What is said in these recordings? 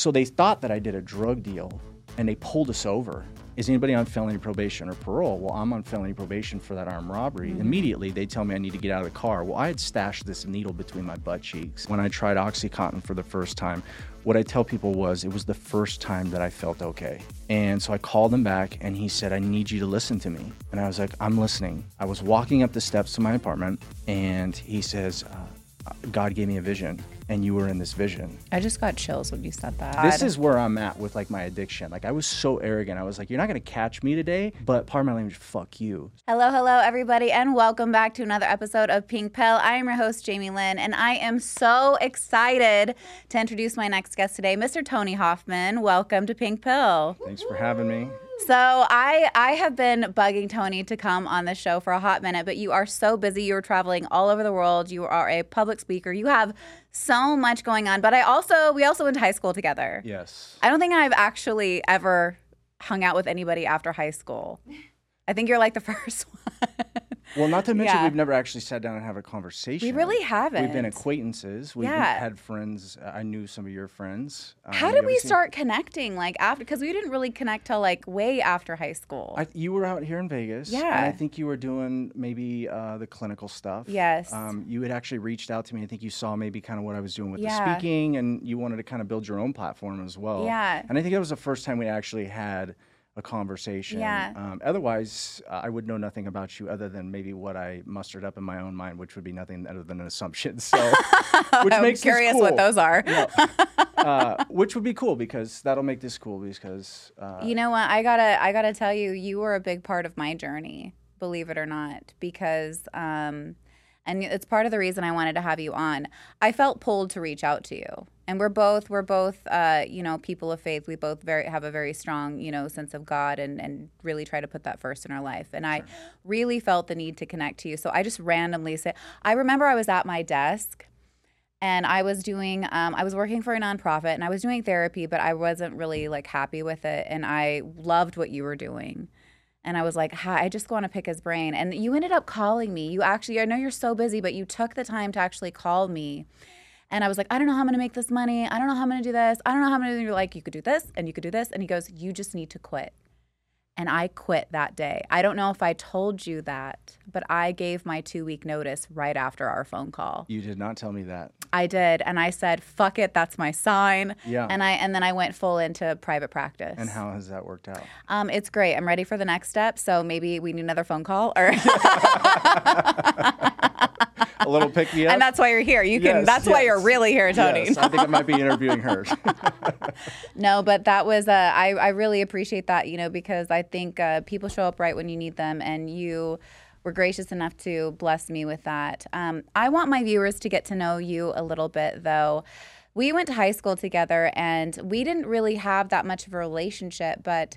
So they thought that I did a drug deal and they pulled us over. Is anybody on felony probation or parole? Well, I'm on felony probation for that armed robbery. Immediately, they tell me I need to get out of the car. Well, I had stashed this needle between my butt cheeks. When I tried Oxycontin for the first time, what I tell people was it was the first time that I felt okay. And so I called him back and he said, I need you to listen to me. And I was like, I'm listening. I was walking up the steps to my apartment and he says, uh, God gave me a vision and you were in this vision. I just got chills when you said that. This is where I'm at with like my addiction. Like I was so arrogant. I was like, you're not gonna catch me today, but part of my language, fuck you. Hello, hello, everybody, and welcome back to another episode of Pink Pill. I am your host, Jamie Lynn, and I am so excited to introduce my next guest today, Mr. Tony Hoffman. Welcome to Pink Pill. Thanks for having me. So I I have been bugging Tony to come on the show for a hot minute, but you are so busy. You are traveling all over the world. You are a public speaker. You have so much going on. But I also we also went to high school together. Yes. I don't think I've actually ever hung out with anybody after high school. I think you're like the first one. Well, not to mention Yeah. we've never actually sat down and have a conversation. We really haven't. We've been acquaintances. We've Yeah. had friends. Uh, I knew some of your friends. Um, How did we haven't seen- start connecting? Like after, because we didn't really connect till like way after high school. I, you were out here in Vegas. And Yeah. I think you were doing maybe uh, the clinical stuff. Yes. Um, you had actually reached out to me. I think you saw maybe kind of what I was doing with Yeah. the speaking, and you wanted to kind of build your own platform as well. Yeah. And I think that was the first time we actually had a conversation. Yeah. Um, otherwise, uh, I would know nothing about you other than maybe what I mustered up in my own mind, which would be nothing other than an assumption. So, which I'm makes curious what those are. uh, which would be cool because that'll make this cool because uh, You know what? I gotta I gotta tell you, you were a big part of my journey, believe it or not, because um, and it's part of the reason I wanted to have you on. I felt pulled to reach out to you, and we're both we're both uh, you know people of faith. We both very have a very strong you know sense of God, and and really try to put that first in our life. And I really felt the need to connect to you, so I just randomly said. I remember I was at my desk and I was doing um, I was working for a nonprofit and I was doing therapy, but I wasn't really like happy with it, and I loved what you were doing. And I was like, Hi, I just want to pick his brain. And you ended up calling me. You actually, I know you're so busy, but you took the time to actually call me. And I was like, I don't know how I'm going to make this money. I don't know how I'm going to do this. I don't know how I'm going to do. You're like, you could do this and you could do this. And he goes, You just need to quit. And I quit that day. I don't know if I told you that, but I gave my two week notice right after our phone call. you did not tell me that. I did, and I said, "Fuck it, that's my sign." Yeah. And I and then I went full into private practice. And how has that worked out? Um, it's great. I'm ready for the next step. So maybe we need another phone call, or A little pick me up. and that's why you're here. You can. Yes, that's why you're really here, Tony. Yes, I think I might be interviewing her. No, but that was uh, I I really appreciate that, you know, because I think uh, people show up right when you need them, and you were gracious enough to bless me with that. Um, I want my viewers to get to know you a little bit, though. We went to high school together, and we didn't really have that much of a relationship, but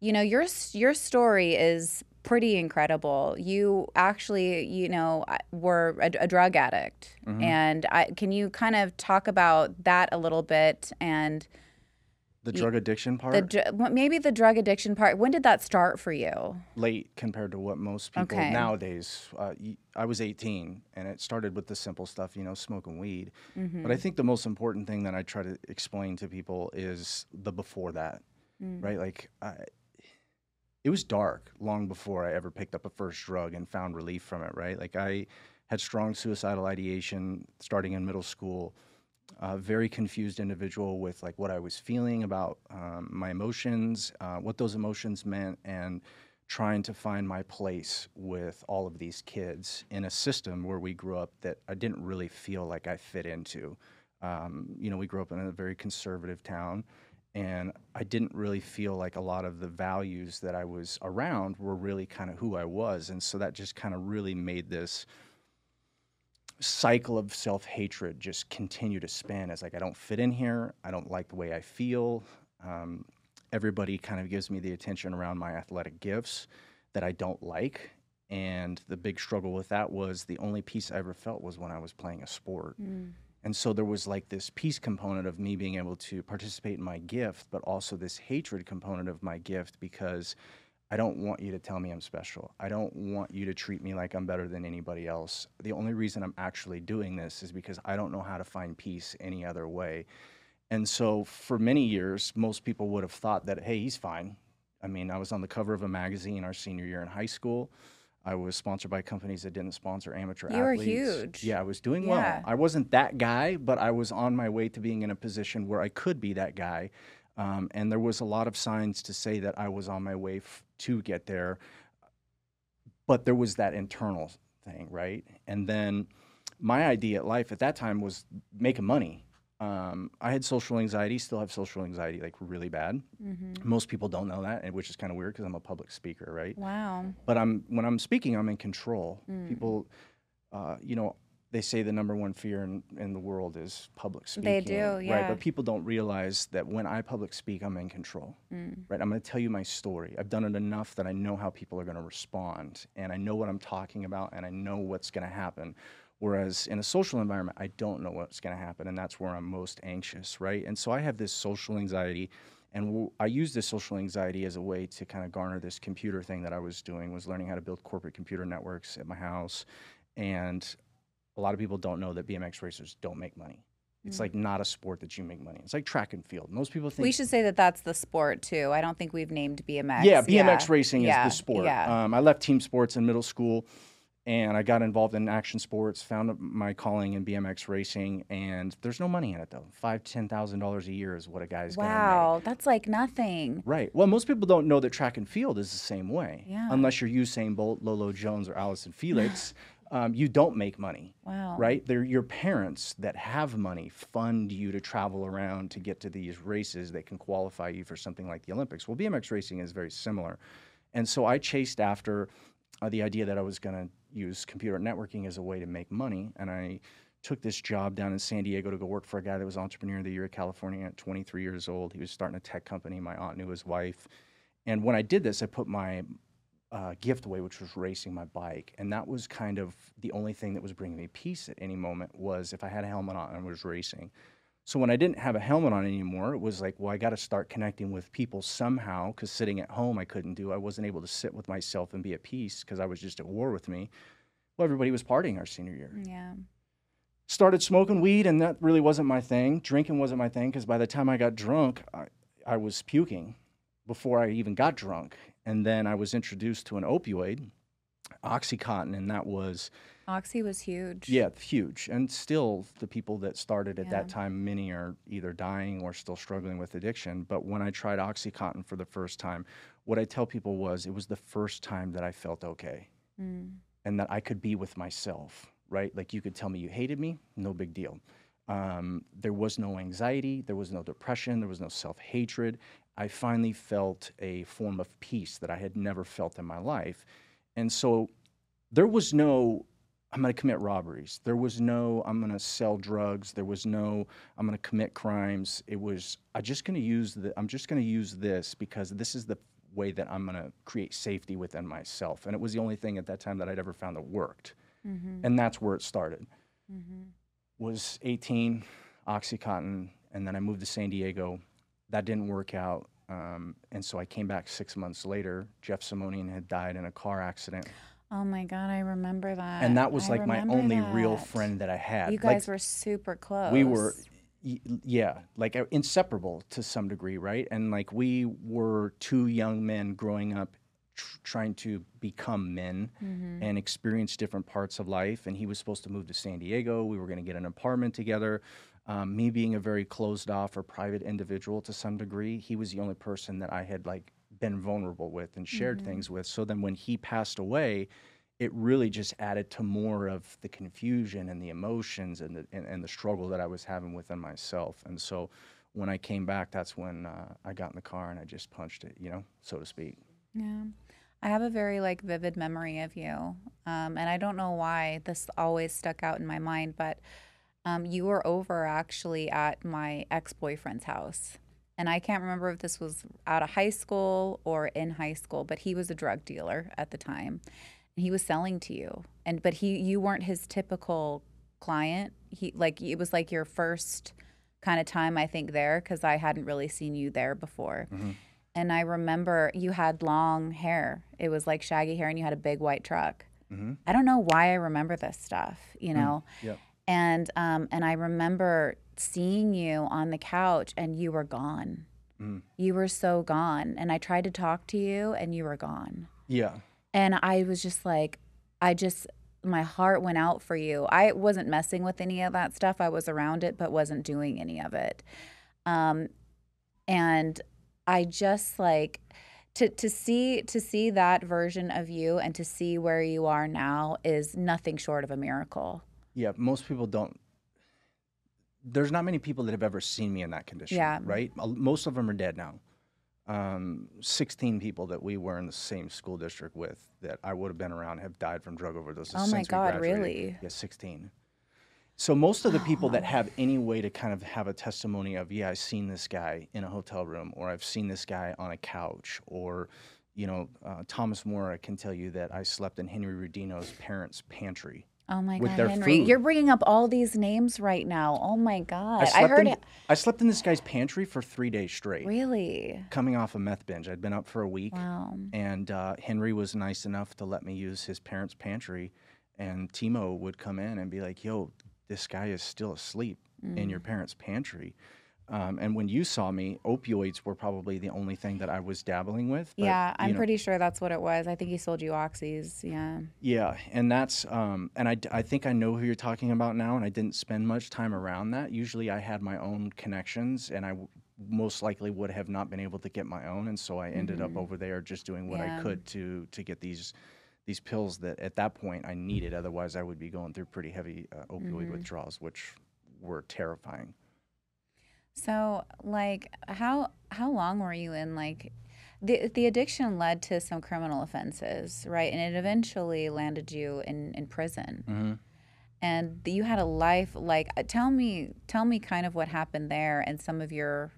you know, your your story is pretty incredible. You actually, you know, were a, a drug addict, and I, can you kind of talk about that a little bit and the drug addiction part, the maybe the drug addiction part? When did that start for you? late compared to what most people Okay. nowadays. Uh, I was 18, and it started with the simple stuff, you know, smoking weed. Mm-hmm. But I think the most important thing that I try to explain to people is the before that, Mm. right? Like, I, it was dark long before I ever picked up a first drug and found relief from it, right? Like, I had strong suicidal ideation starting in middle school. Uh, very confused individual with like what I was feeling about um, my emotions, uh, what those emotions meant, and trying to find my place with all of these kids in a system where we grew up that I didn't really feel like I fit into. Um, you know, we grew up in a very conservative town, and I didn't really feel like a lot of the values that I was around were really kind of who I was. And so that just kind of really made this cycle of self hatred just continue to spin as like I don't fit in here. I don't like the way I feel. Um, everybody kind of gives me the attention around my athletic gifts that I don't like. And the big struggle with that was the only peace I ever felt was when I was playing a sport. And so there was like this peace component of me being able to participate in my gift, but also this hatred component of my gift because I don't want you to tell me I'm special. I don't want you to treat me like I'm better than anybody else. The only reason I'm actually doing this is because I don't know how to find peace any other way. And so for many years, most people would have thought that, hey, he's fine. I mean, I was on the cover of a magazine our senior year in high school. I was sponsored by companies that didn't sponsor amateur You were athletes. huge. Yeah, I was doing Yeah. well. I wasn't that guy, but I was on my way to being in a position where I could be that guy. Um, and there was a lot of signs to say that I was on my way f- to get there. But there was that internal thing, right? And then my idea at life at that time was making money. Um, I had social anxiety, still have social anxiety, like really bad. Mhm. Most people don't know that, and which is kind of weird because I'm a public speaker, right? Wow. But I'm when I'm speaking, I'm in control. Mm. People, uh, you know, they say the number one fear in, in the world is public speaking. They do, Right, yeah. but people don't realize that when I public speak, I'm in control. Mm. Right, I'm going to tell you my story. I've done it enough that I know how people are going to respond, and I know what I'm talking about, and I know what's going to happen. Whereas in a social environment, I don't know what's going to happen, and that's where I'm most anxious, right? And so I have this social anxiety, and w- I use this social anxiety as a way to kind of garner this computer thing that I was doing, was learning how to build corporate computer networks at my house, and a lot of people don't know that BMX racers don't make money. It's Mm. like not a sport that you make money. It's like track and field. Most people think We should say that that's the sport too. I don't think we've named BMX. yeah, BMX racing Yeah, is the sport. Yeah. Um, I left team sports in middle school, and I got involved in action sports. Found my calling in BMX racing, and there's no money in it though. Five, ten thousand dollars a year is what a guy's wow, that's like nothing. Right. Well, most people don't know that track and field is the same way. Yeah. Unless you're Usain Bolt, Lolo Jones, or Allyson Felix, um, you don't make money Wow. right? They're your parents that have money fund you to travel around to get to these races that can qualify you for something like the Olympics. Well, BMX racing is very similar. And so I chased after uh, the idea that I was going to use computer networking as a way to make money. And I took this job down in San Diego to go work for a guy that was Entrepreneur of the Year of California at 23 years old. He was starting a tech company. My aunt knew his wife. And when I did this, I put my uh, gift away, which was racing my bike, and that was kind of the only thing that was bringing me peace at any moment was if I had a helmet on and was racing. So when I didn't have a helmet on anymore, it was like, well, I got to start connecting with people somehow because sitting at home I couldn't do. I wasn't able to sit with myself and be at peace because I was just at war with me. Well, everybody was partying our senior year Yeah. started smoking weed and that really wasn't my thing drinking wasn't my thing because by the time i got drunk I, I was puking before i even got drunk and then i was introduced to an opioid oxycontin and that was Oxy was huge. yeah huge and still the people that started at that time many are either dying or still struggling with addiction but when i tried oxycontin for the first time what i tell people was it was the first time that i felt okay Mm. and that I could be with myself, right? Like you could tell me you hated me, no big deal. Um, there was no anxiety, there was no depression, there was no self hatred. I finally felt a form of peace that I had never felt in my life. And so there was no, I'm going to commit robberies. There was no, I'm going to sell drugs. There was no, I'm going to commit crimes. It was, I'm just going to use the, I'm just going to use this because this is the way that I'm going to create safety within myself. And it was the only thing at that time that I'd ever found that worked. Mm-hmm. And that's where it started. Mm-hmm. Was 18, OxyContin, and then I moved to San Diego. That didn't work out. Um, and so I came back six months later. Jeff Simonian had died in a car accident. Oh my God, I remember that. and that was I like my remember only real that. friend that I had. You Like, guys were super close. we were y- yeah like uh, inseparable to some degree right and like we were two young men growing up tr- trying to become men Mhm. and experience different parts of life and he was supposed to move to san diego we were going to get an apartment together um, me being a very closed off or private individual to some degree he was the only person that i had like been vulnerable with and shared Mhm. things with so then when he passed away it really just added to more of the confusion and the emotions and the and, and the struggle that I was having within myself. And so when I came back, that's when uh, I got in the car and I just punched it, you know, so to speak. Yeah. I have a very like vivid memory of you. Um, and I don't know why this always stuck out in my mind, but um, you were over actually at my ex boyfriend's house. And I can't remember if this was out of high school or in high school, but he was a drug dealer at the time. And he was selling to you. And but he you weren't his typical client. He like it was like your first kind of time I think there cuz I hadn't really seen you there before. Mhm. And I remember you had long hair. It was like shaggy hair and you had a big white truck. Mm-hmm. I don't know why I remember this stuff, you Mm. know. Yep. And um and I remember seeing you on the couch and you were gone. Mm. You were so gone. And I tried to talk to you and you were gone. Yeah. And I was just like, I just, my heart went out for you. I wasn't messing with any of that stuff. I was around it, but wasn't doing any of it. Um, and I just like, to, to see to see that version of you and to see where you are now is nothing short of a miracle. Yeah. Most people don't. There's not many people that have ever seen me in that condition. Yeah. Right. Most of them are dead now. Um, 16 people that we were in the same school district with that I would have been around have died from drug overdoses. Oh my God, really? Yeah, 16. So most of the people that have any way to kind of have a testimony of, yeah, I've seen this guy in a hotel room, or I've seen this guy on a couch, or, you know, uh, Thomas Mora can tell you that I slept in Henry Rudino's parents' pantry. Oh my With God, their Henry, food. you're bringing up all these names right now. Oh my God, I, slept heard in, it. I slept in this guy's pantry for three days straight, Really? coming off a meth binge. I'd been up for a week, Wow. and uh, Henry was nice enough to let me use his parents' pantry. And Timo would come in and be like, "Yo, this guy is still asleep in Mm. your parents' pantry." Um, and when you saw me, opioids were probably the only thing that I was dabbling with. but, yeah, I'm know, pretty sure that's what it was. I think he sold you oxys. Yeah. Yeah, and that's um, and I think I know who you're talking about now, and I didn't spend much time around that. Usually, I had my own connections, and I w- most likely would have not been able to get my own, and so I ended up over there just doing what Yeah. I could to to get these these pills that at that point I needed. Otherwise, I would be going through pretty heavy uh, opioid withdrawals, which were terrifying. So, like, how how long were you in like the the addiction led to some criminal offenses, right? And it eventually landed you in in prison. Mm-hmm. And you had a life like uh, tell me tell me kind of what happened there and some of your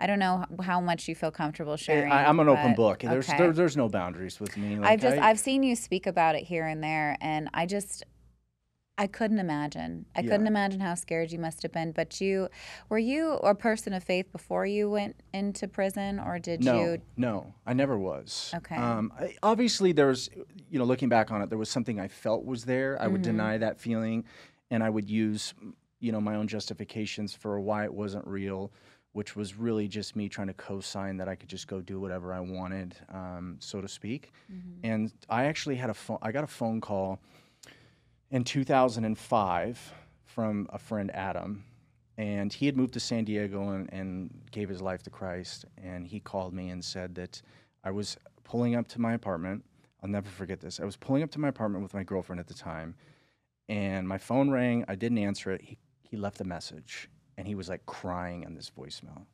I don't know how much you feel comfortable sharing. I, am an open book. There's okay. there, there's no boundaries with me. Like, I've just I, I've seen you speak about it here and there, and I just I couldn't imagine. I couldn't imagine how scared you must have been. But you were you a person of faith before you went into prison, or did No, you? no, I never was. Okay. Um, I, obviously, there was, you know, looking back on it, there was something I felt was there. I would Mm-hmm. deny that feeling, and I would use, you know, my own justifications for why it wasn't real, which was really just me trying to co-sign that I could just go do whatever I wanted, um, so to speak. Mm-hmm. And I actually had a phone. I got a phone call in 2005 from a friend Adam, and he had moved to San Diego and, and gave his life to Christ. And he called me and said that I was pulling up to my apartment. I'll never forget this. I was pulling up to my apartment with my girlfriend at the time, and my phone rang. I didn't answer it. He, he left a message, and he was like crying on this voicemail.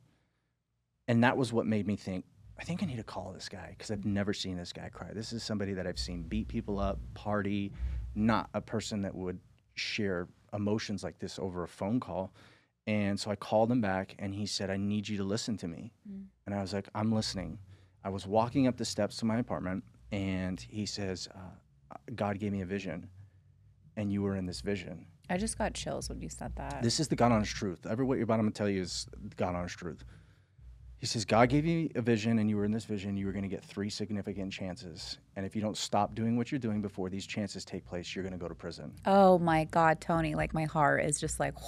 And that was what made me think, I think I need to call this guy because I've never seen this guy cry. This is somebody that I've seen beat people up, party, not a person that would share emotions like this over a phone call. And so I called him back and he said, I need you to listen to me. And I was like, I'm listening. I was walking up the steps to my apartment and he says, uh, God gave me a vision and you were in this vision. I just got chills when you said that. This is the God honest truth. Every what you're about gonna tell you is God honest truth. He says, God gave you a vision and you were in this vision, you were gonna get three significant chances. And if you don't stop doing what you're doing before these chances take place, you're gonna go to prison. oh my God, Tony! Like my heart is just like.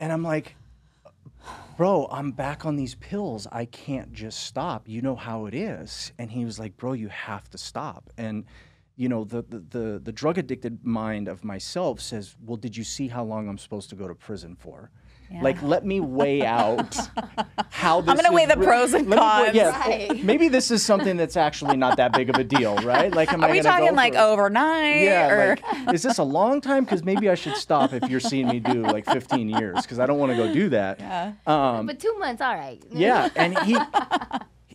And I'm like, bro, I'm back on these pills. I can't just stop. You know how it is. And he was like, bro, you have to stop. And you know, the the the, the drug addicted mind of myself says, well, did you see how long I'm supposed to go to prison for? Like, let me weigh out how this. I'm gonna is weigh the re- pros and let me weigh- cons. yeah, Right. maybe this is something that's actually not that big of a deal, right? Like, am Are I we gonna go talking like for- overnight? yeah, or? like, is this a long time? Because maybe I should stop if you're seeing me do like 15 years, because I don't want to go do that. Yeah. Um, But two months, all right. yeah, and he,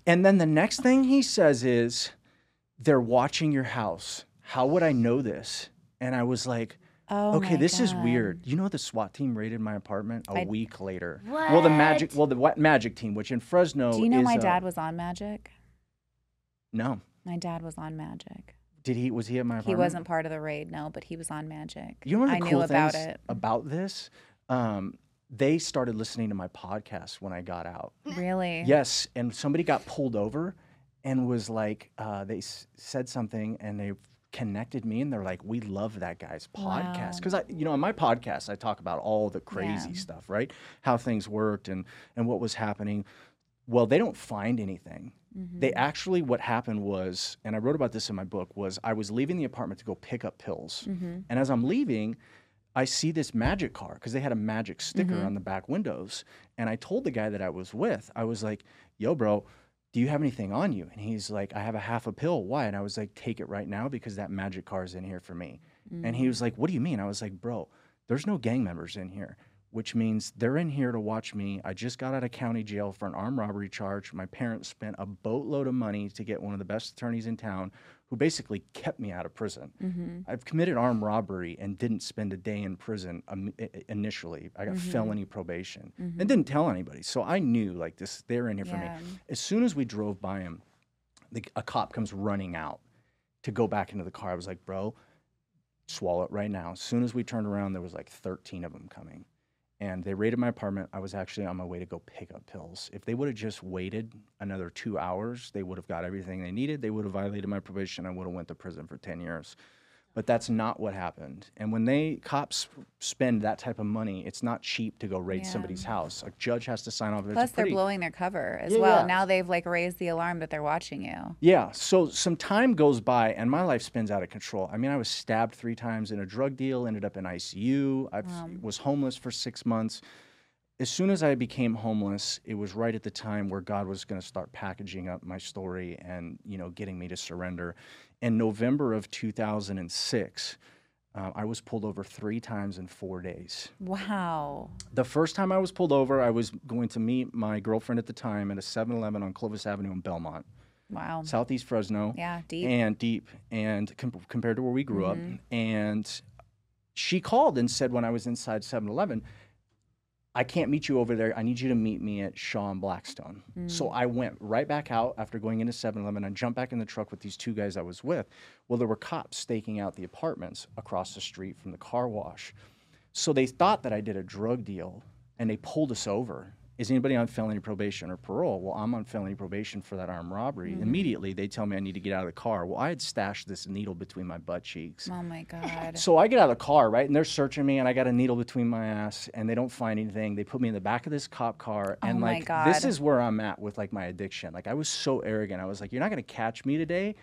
and then the next thing he says is, "They're watching your house. How would I know this?" And I was like, oh "Okay, this is weird." You know, the SWAT team raided my apartment a I- week later. Well, the magic, well, the what magic team, which in Fresno, Do you know my dad was on Magic? No, My dad was on Magic. did he? Was he at my apartment? He wasn't part of the raid, no, but he was on Magic. You know of I the knew cool about it. about this? Um, they started listening to my podcast when I got out. Really? Yes, and somebody got pulled over and was like, uh, they s- said something and they connected me and they're like we love that guy's podcast Wow. because i you know on my podcast i talk about all the crazy Yeah. stuff right how things worked and and what was happening well they don't find anything Mm-hmm. they actually what happened was and i wrote about this in my book was i was leaving the apartment to go pick up pills Mm-hmm. and as i'm leaving i see this magic car because they had a magic sticker Mm-hmm. on the back windows and i told the guy that i was with i was like yo bro do you have anything on you? And he's like i have a half a pill. Why? And i was like take it right now because that magic car is in here for me. And he was mm. like what do you mean? I was like bro there's no gang members in here which means they're in here to watch me. I just got out of county jail for an armed robbery charge. My parents spent a boatload of money to get one of the best attorneys in town who basically kept me out of prison. Mm-hmm. I've committed armed robbery and didn't spend a day in prison um, initially. I got Mm-hmm. felony probation and didn't tell anybody. So I knew like this, they're in here for me. As soon as we drove by him, the, a cop comes running out to go back into the car. I was like, bro, swallow it right now. As soon as we turned around, there was like 13 of them coming. And they raided my apartment. I was actually on my way to go pick up pills. If they would have just waited another two hours, they would have got everything they needed. They would have violated my probation. I would have went to prison for 10 years. But that's not what happened. And when they cops spend that type of money, it's not cheap to go raid Yeah. somebody's house. A judge has to sign off. Plus, they're blowing their cover as Yeah, well. yeah. Now they've like raised the alarm that they're watching you. Yeah. So some time goes by and my life spins out of control. I mean, I was stabbed three times in a drug deal, ended up in ICU. I um. was homeless for six months. As soon as I became homeless, it was right at the time where God was going to start packaging up my story and, you know, getting me to surrender. In November of 2006, uh, I was pulled over three times in four days. Wow. The first time I was pulled over, I was going to meet my girlfriend at the time at a 7 Eleven on Clovis Avenue in Belmont. Wow. Southeast Fresno. Yeah, deep. And deep, and com- compared to where we grew Mm-hmm. up. And she called and said when I was inside 7 Eleven, I can't meet you over there. I need you to meet me at Shaw and Blackstone. Mm. So I went right back out after going into 7 Eleven. I jumped back in the truck with these two guys I was with. Well, there were cops staking out the apartments across the street from the car wash. So they thought that I did a drug deal and they pulled us over. Is anybody on felony probation or parole? Well, I'm on felony probation for that armed robbery. Mm-hmm. Immediately, they tell me I need to get out of the car. Well, I had stashed this needle between my butt cheeks. oh my God. So I get out of the car, right? And they're searching me, and I got a needle between my ass, and they don't find anything. They put me in the back of this cop car, oh, and Oh my like this is where I'm at with like my addiction. Like I was so arrogant. I was like, "You're not gonna catch me today."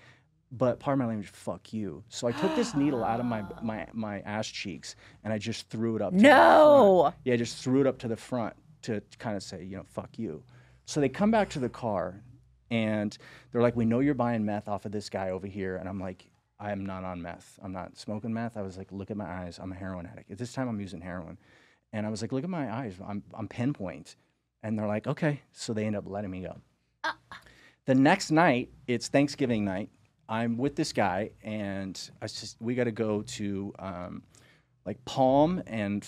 But part of my language, fuck you. So I took this needle out of my my my ass cheeks and I just threw it up. to the No. Yeah, I just threw it up to the front to kind of say, you know, fuck you. So they come back to the car and they're like, we know you're buying meth off of this guy over here. And I'm like, I am not on meth. I'm not smoking meth. I was like, look at my eyes. I'm a heroin addict. At this time, I'm using heroin. And I was like, look at my eyes. I'm, I'm pinpoint. And they're like, okay. So they end up letting me go. The next night, it's Thanksgiving night. I'm with this guy, and I just we got to go to um, like Palm and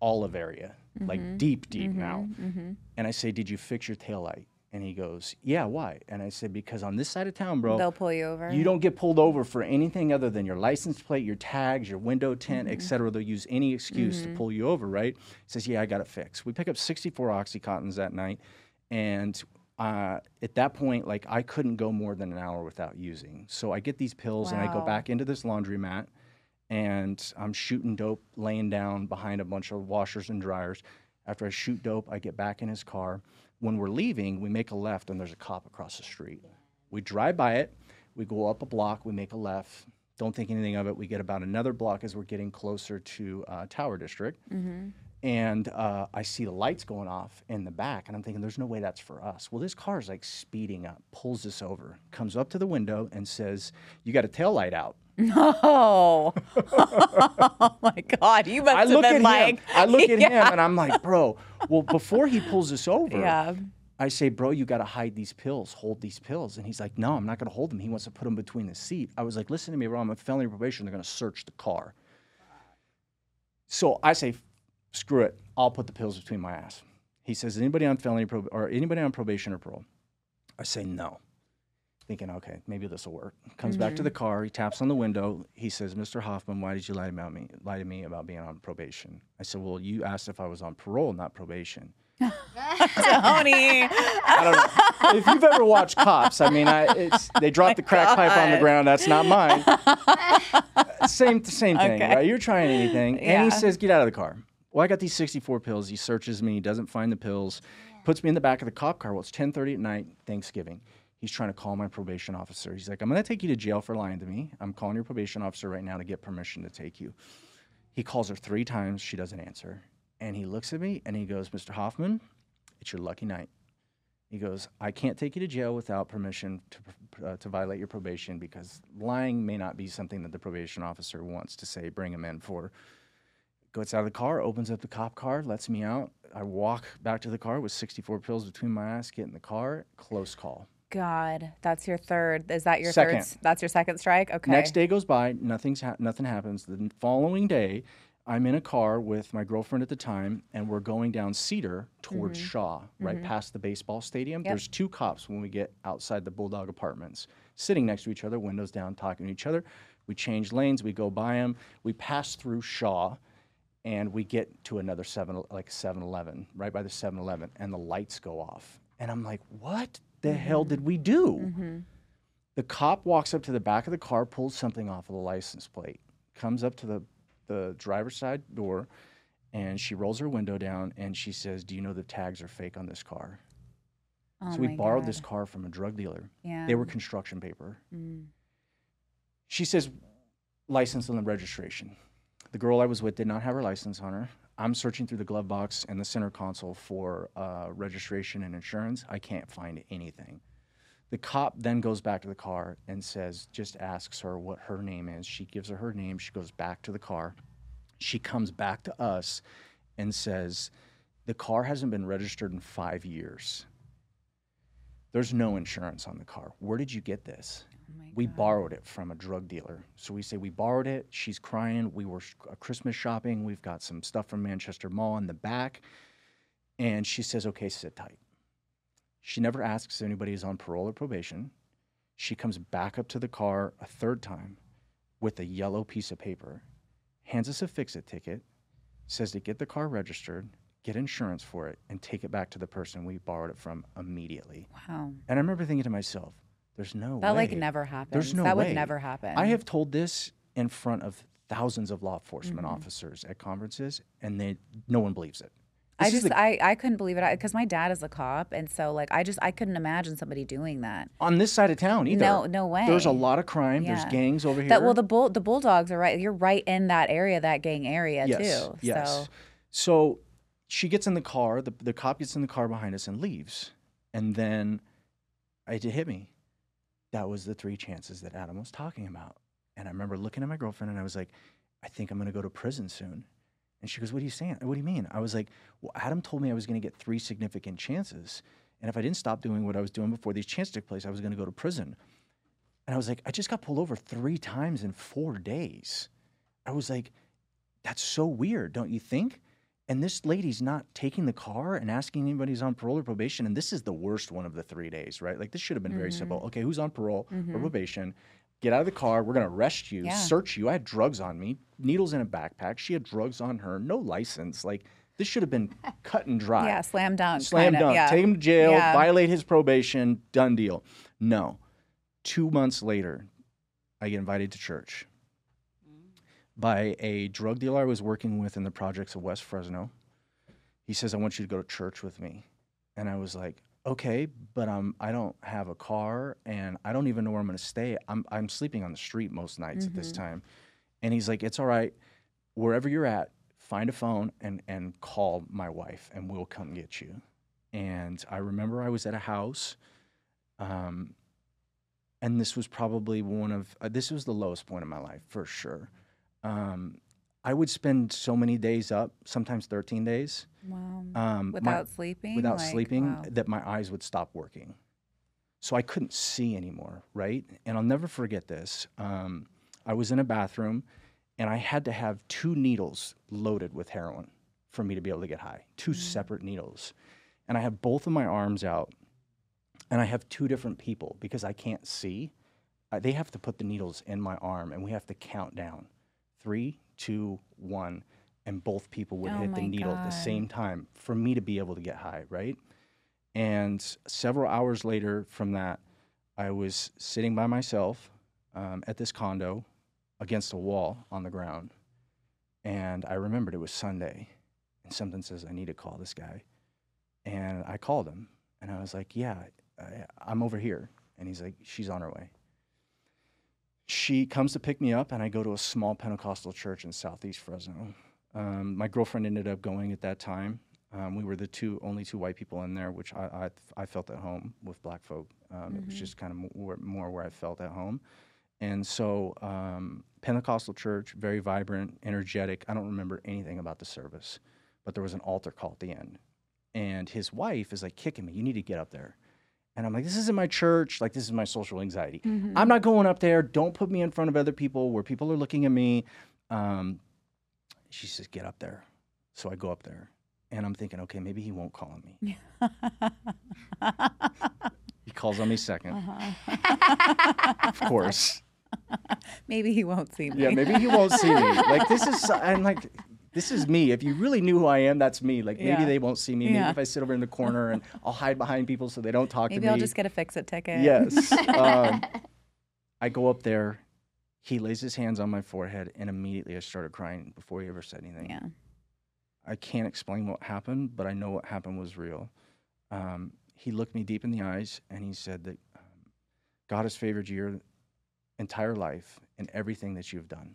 Olive area, like mm-hmm. deep, deep mm-hmm. now. Mm-hmm. And I say, "Did you fix your taillight?" And he goes, "Yeah, why?" And I said, "Because on this side of town, bro, They'll pull you over. you don't get pulled over for anything other than your license plate, your tags, your window tint, et cetera. They'll use any excuse to pull you over, right? He says, Yeah, I got it fixed. We pick up 64 Oxycontins that night. And uh, at that point, like I couldn't go more than an hour without using. So I get these pills and I go back into this laundromat and I'm shooting dope, laying down behind a bunch of washers and dryers. After I shoot dope, I get back in his car. When we're leaving, we make a left and there's a cop across the street. We drive by it, we go up a block, we make a left. Don't think anything of it. We get about another block as we're getting closer to uh, Tower District. And uh, I see the lights going off in the back, and I'm thinking, there's no way that's for us. Well, this car is like speeding up, pulls us over, comes up to the window, and says, You got a tail light out. No. oh my God. You must I have look been at like, him. I look at Yeah. him, and I'm like, Bro, well, before he pulls us over, yeah. I say, bro, you got to hide these pills, hold these pills. And he's like, no, I'm not going to hold them. He wants to put them between the seat. I was like, listen to me, bro, I'm a felony probation. They're going to search the car. So I say, screw it. I'll put the pills between my ass. He says, anybody on felony prob- or anybody on probation or parole? I say, no. Thinking, okay, maybe this will work. Comes back to the mm-hmm. car. He taps on the window. He says, Mr. Hoffman, why did you lie about me? Lie to me about being on probation? I said, well, you asked if I was on parole, not probation. Tony. I don't know. if you've ever watched Cops, I mean, I, it's they drop the oh crack pipe on the ground. That's not mine. same same thing, Okay. right? You're trying anything, and he says, "Get out of the car." Well, I got these 64 pills. He searches me. He doesn't find the pills. Puts me in the back of the cop car. Well, it's 10:30 at night, Thanksgiving. He's trying to call my probation officer. He's like, "I'm going to take you to jail for lying to me. I'm calling your probation officer right now to get permission to take you." He calls her three times. She doesn't answer. And he looks at me and he goes, Mr. Hoffman, it's your lucky night. He goes, I can't take you to jail without permission to, uh, to violate your probation because lying may not be something that the probation officer wants to say, bring him in for. Gets out of the car, opens up the cop car, lets me out. I walk back to the car with 64 pills between my ass, get in the car, close call. God, that's your third. Is that your Second. third? That's your second strike. Okay. Next day goes by, nothing's ha- nothing happens. The following day, I'm in a car with my girlfriend at the time, and we're going down Cedar towards mm-hmm. Shaw, right mm-hmm. past the baseball stadium. Yep. There's two cops when we get outside the Bulldog Apartments, sitting next to each other, windows down, talking to each other. We change lanes, we go by them, we pass through Shaw, and we get to another seven, like 7-Eleven, right by the 7-Eleven, and the lights go off, and I'm like, what the hell did we do? The cop walks up to the back of the car, pulls something off of the license plate, comes up to the, the driver's side door, and she rolls her window down and she says, Do you know the tags are fake on this car? Oh so we borrowed God. this car from a drug dealer. Yeah. They were construction paper. Mm. She says, license and the registration. The girl I was with did not have her license on her. I'm searching through the glove box and the center console for uh, registration and insurance. I can't find anything. The cop then goes back to the car and says, just asks her what her name is. She gives her her name. She goes back to the car. She comes back to us and says, the car hasn't been registered in five years. There's no insurance on the car. Where did you get this? We borrowed it from a drug dealer. So we say we borrowed it. She's crying. We were sh- uh, Christmas shopping. We've got some stuff from Manchester Mall in the back. And she says, okay, sit tight. She never asks if anybody is on parole or probation. She comes back up to the car a third time with a yellow piece of paper, hands us a fix it ticket, says to get the car registered, get insurance for it, and take it back to the person we borrowed it from immediately. Wow. And I remember thinking to myself, there's no That way. like never happens. no that way. would never happen. I have told this in front of thousands of law Mm-hmm. enforcement officers at conferences, and they no one believes it. I This is just the- I I couldn't believe it because my dad is a cop, and so like I just I couldn't imagine somebody doing that. on this side of town either. No, no way. There's a lot of crime. There's gangs over here. That well, the bull the bulldogs are right. You're right in that area, that gang area yes, too. yes. So So she gets in the car. The the cop gets in the car behind us and leaves, and then it hit me. That was the three chances that Adam was talking about. And I remember looking at my girlfriend and I was like, I think I'm going to go to prison soon. And she goes, What are you saying? What do you mean? I was like, Well, Adam told me I was going to get three significant chances. And if I didn't stop doing what I was doing before these chances took place, I was going to go to prison. And I was like, I just got pulled over three times in four days. I was like, That's so weird, don't you think? And this lady's not taking the car and asking anybody who's on parole or probation. And this is the worst one of the three days, right? Like, this should have been very simple. Mm-hmm. Okay, who's on parole or mm-hmm. probation? Get out of the car. We're going to arrest you, Yeah. search you. I had drugs on me, needles in a backpack. She had drugs on her, no license. Like, this should have been cut and dry. yeah, slam dunk. Slam kinda, dunk. Yeah. Take him to jail, Yeah. violate his probation, done deal. No. Two months later, I get invited to church by a drug dealer I was working with in the projects of West Fresno. He says, I want you to go to church with me. And I was like, okay, but um, I don't have a car and I don't even know where I'm going to stay. I'm, I'm sleeping on the street most nights at this time. And he's like, it's all right. Wherever you're at, find a phone and, and call my wife and we'll come get you. And I remember I was at a house. Um, and this was probably one of, uh, this was the lowest point of my life for sure. Um, I would spend so many days up, sometimes 13 days, Wow. um, my- without sleeping. without Like, sleeping wow. that my eyes would stop working. So I couldn't see anymore, right? And I'll never forget this. Um, I was in a bathroom and I had to have two needles loaded with heroin for me to be able to get high, two separate needles. And I have both of my arms out and I have two different people because I can't see. Uh, they have to put the needles in my arm and we have to count down three, two, one, and both people would Oh hit the needle at the same time for me to be able to get high, right? And several hours later from that, I was sitting by myself um, at this condo against a wall on the ground. And I remembered it was Sunday. And something says, I need to call this guy. And I called him. And I was like, Yeah, I, I'm over here. And he's like, She's on her way. She comes to pick me up, and I go to a small Pentecostal church in Southeast Fresno. Um, my girlfriend ended up going at that time. Um, we were the two only two white people in there, which I I, I felt at home with black folk. Um, It was just kind of more, more where I felt at home. And so um, Pentecostal church, very vibrant, energetic. I don't remember anything about the service, but there was an altar call at the end, and his wife is like kicking me. You need to get up there. And I'm like, this isn't my church. Like, this is my social anxiety. I'm not going up there. Don't put me in front of other people where people are looking at me. Um, she says, get up there. So I go up there and I'm thinking, okay, maybe he won't call on me. he calls on me 2nd Of course. Maybe he won't see me. Yeah, maybe he won't see me. Like, this is, I'm like, this is me. If you really knew who I am, that's me. Like, maybe Yeah. they won't see me. Maybe Yeah. if I sit over in the corner and I'll hide behind people so they don't talk Maybe to me. Maybe I'll just get a fix it ticket. Yes. um, I go up there. He lays his hands on my forehead, and immediately I started crying before he ever said anything. Yeah. I can't explain what happened, but I know what happened was real. Um, he looked me deep in the eyes, and he said that um, God has favored your entire life and everything that you've done.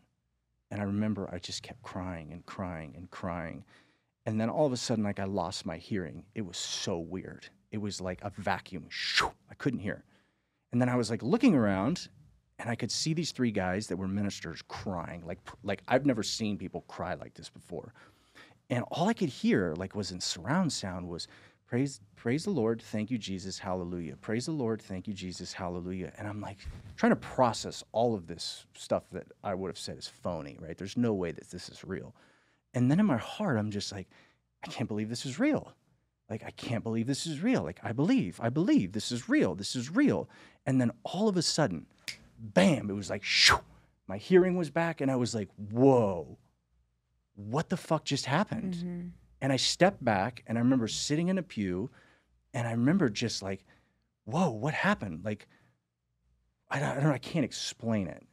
And I remember I just kept crying and crying and crying. And then all of a sudden, like I lost my hearing. It was so weird. It was like a vacuum. Shoo, I couldn't hear. And then I was like looking around and I could see these three guys that were ministers crying. Like, like I've never seen people cry like this before. And all I could hear, like was in surround sound, was praise, praise the Lord, thank you, Jesus, hallelujah. Praise the Lord, thank you, Jesus, hallelujah. And I'm like trying to process all of this stuff that I would have said is phony, right? There's no way that this is real. And then in my heart, I'm just like, I can't believe this is real. Like, I can't believe this is real. Like, I believe, I believe this is real. This is real. And then all of a sudden, bam, it was like, shoo, my hearing was back. And I was like, whoa, what the fuck just happened? Mm-hmm. And I stepped back and I remember sitting in a pew and I remember just like, whoa, what happened? Like, I don't, I don't know, I can't explain it.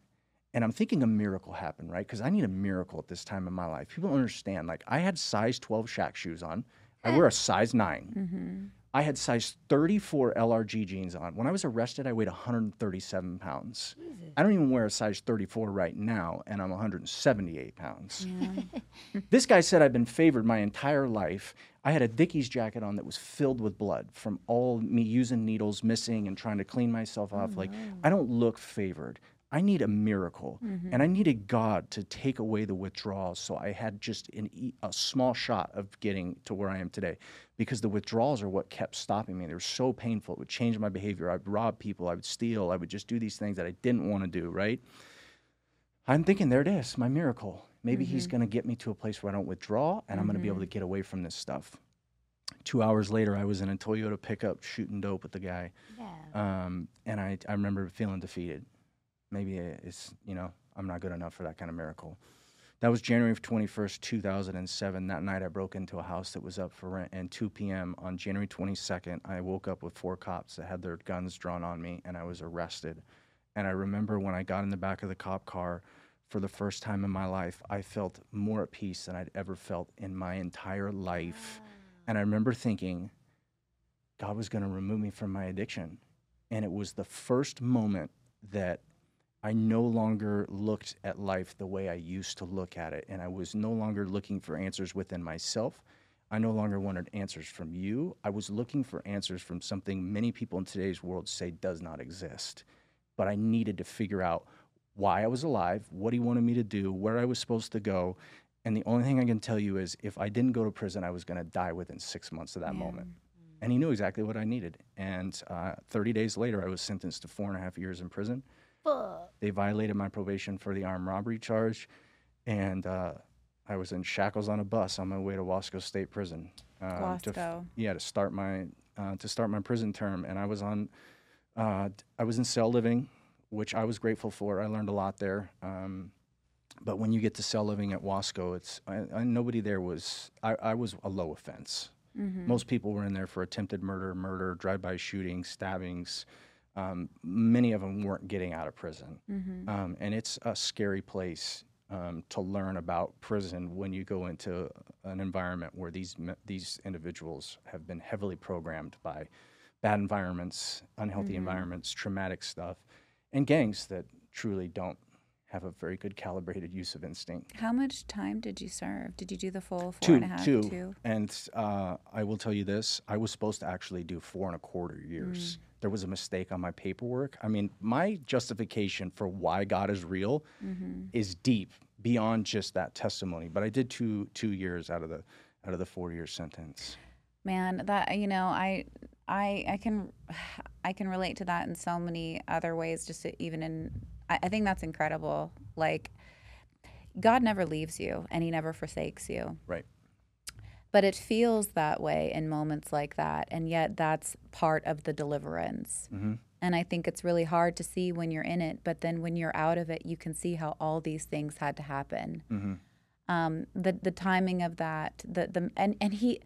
And I'm thinking a miracle happened, right? Because I need a miracle at this time in my life. People don't understand. Like, I had size 12 Shaq shoes on. I wear a size 9. Mm-hmm. I had size 34 LRG jeans on. When I was arrested, I weighed 137 pounds. I don't even wear a size 34 right now, and I'm 178 pounds. this guy said I've been favored my entire life. I had a Dickies jacket on that was filled with blood from all me using needles, missing, and trying to clean myself off. Oh, like, I don't look favored. I need a miracle, mm-hmm. and I needed God to take away the withdrawals. So I had just an, a small shot of getting to where I am today, because the withdrawals are what kept stopping me. They were so painful. It would change my behavior. I'd rob people. I would steal. I would just do these things that I didn't want to do. Right? I'm thinking, there it is, my miracle. Maybe he's mm-hmm. going to get me to a place where I don't withdraw, and I'm going to be able mm-hmm. to get away from this stuff. Two hours later, I was in a Toyota pickup shooting dope with the guy, Yeah. um, and I, I remember feeling defeated. Maybe it's you know I'm not good enough for that kind of miracle. That was January 21st, 2007. That night, I broke into a house that was up for rent. And 2 p.m. on January 22nd, I woke up with four cops that had their guns drawn on me, and I was arrested. And I remember when I got in the back of the cop car for the first time in my life, I felt more at peace than I'd ever felt in my entire life. And I remember thinking, God was going to remove me from my addiction. And it was the first moment that I no longer looked at life the way I used to look at it. And I was no longer looking for answers within myself. I no longer wanted answers from you. I was looking for answers from something many people in today's world say does not exist. But I needed to figure out why I was alive, what he wanted me to do, where I was supposed to go. And the only thing I can tell you is if I didn't go to prison, I was going to die within six months of that moment. And he knew exactly what I needed. And uh, 30 days later, I was sentenced to four and a half years in prison. Fuck. They violated my probation for the armed robbery charge, and uh, I was in shackles on a bus on my way to Wasco State Prison. um, to yeah, to start my uh, to start my prison term, and I was on. Uh, d- I was in cell living, which I was grateful for. I learned a lot there. Um, but when you get to cell living at Wasco, it's I, I, nobody there was. I, I was a low offense. Most people were in there for attempted murder, murder, drive-by shootings, stabbings. Um, many of them weren't getting out of prison, um, and it's a scary place um, to learn about prison when you go into an environment where these these individuals have been heavily programmed by bad environments, unhealthy environments, traumatic stuff, and gangs that truly don't have a very good calibrated use of instinct. How much time did you serve? Did you do the full four Two, and a half? two, two? and uh, I will tell you this: I was supposed to actually do four and a quarter Mm. years. There was a mistake on my paperwork. I mean, my justification for why God is real Mm-hmm. is deep beyond just that testimony. But I did two two years out of the out of the four year sentence. Man, that you know, I I I can I can relate to that in so many other ways. Just even in, I, I think that's incredible. Like, God never leaves you, and He never forsakes you. Right. But it feels that way in moments like that, and yet that's part of the deliverance. Mm-hmm. And I think it's really hard to see when you're in it, but then when you're out of it, you can see how all these things had to happen. Mm-hmm. Um, the the timing of that, the the and and he,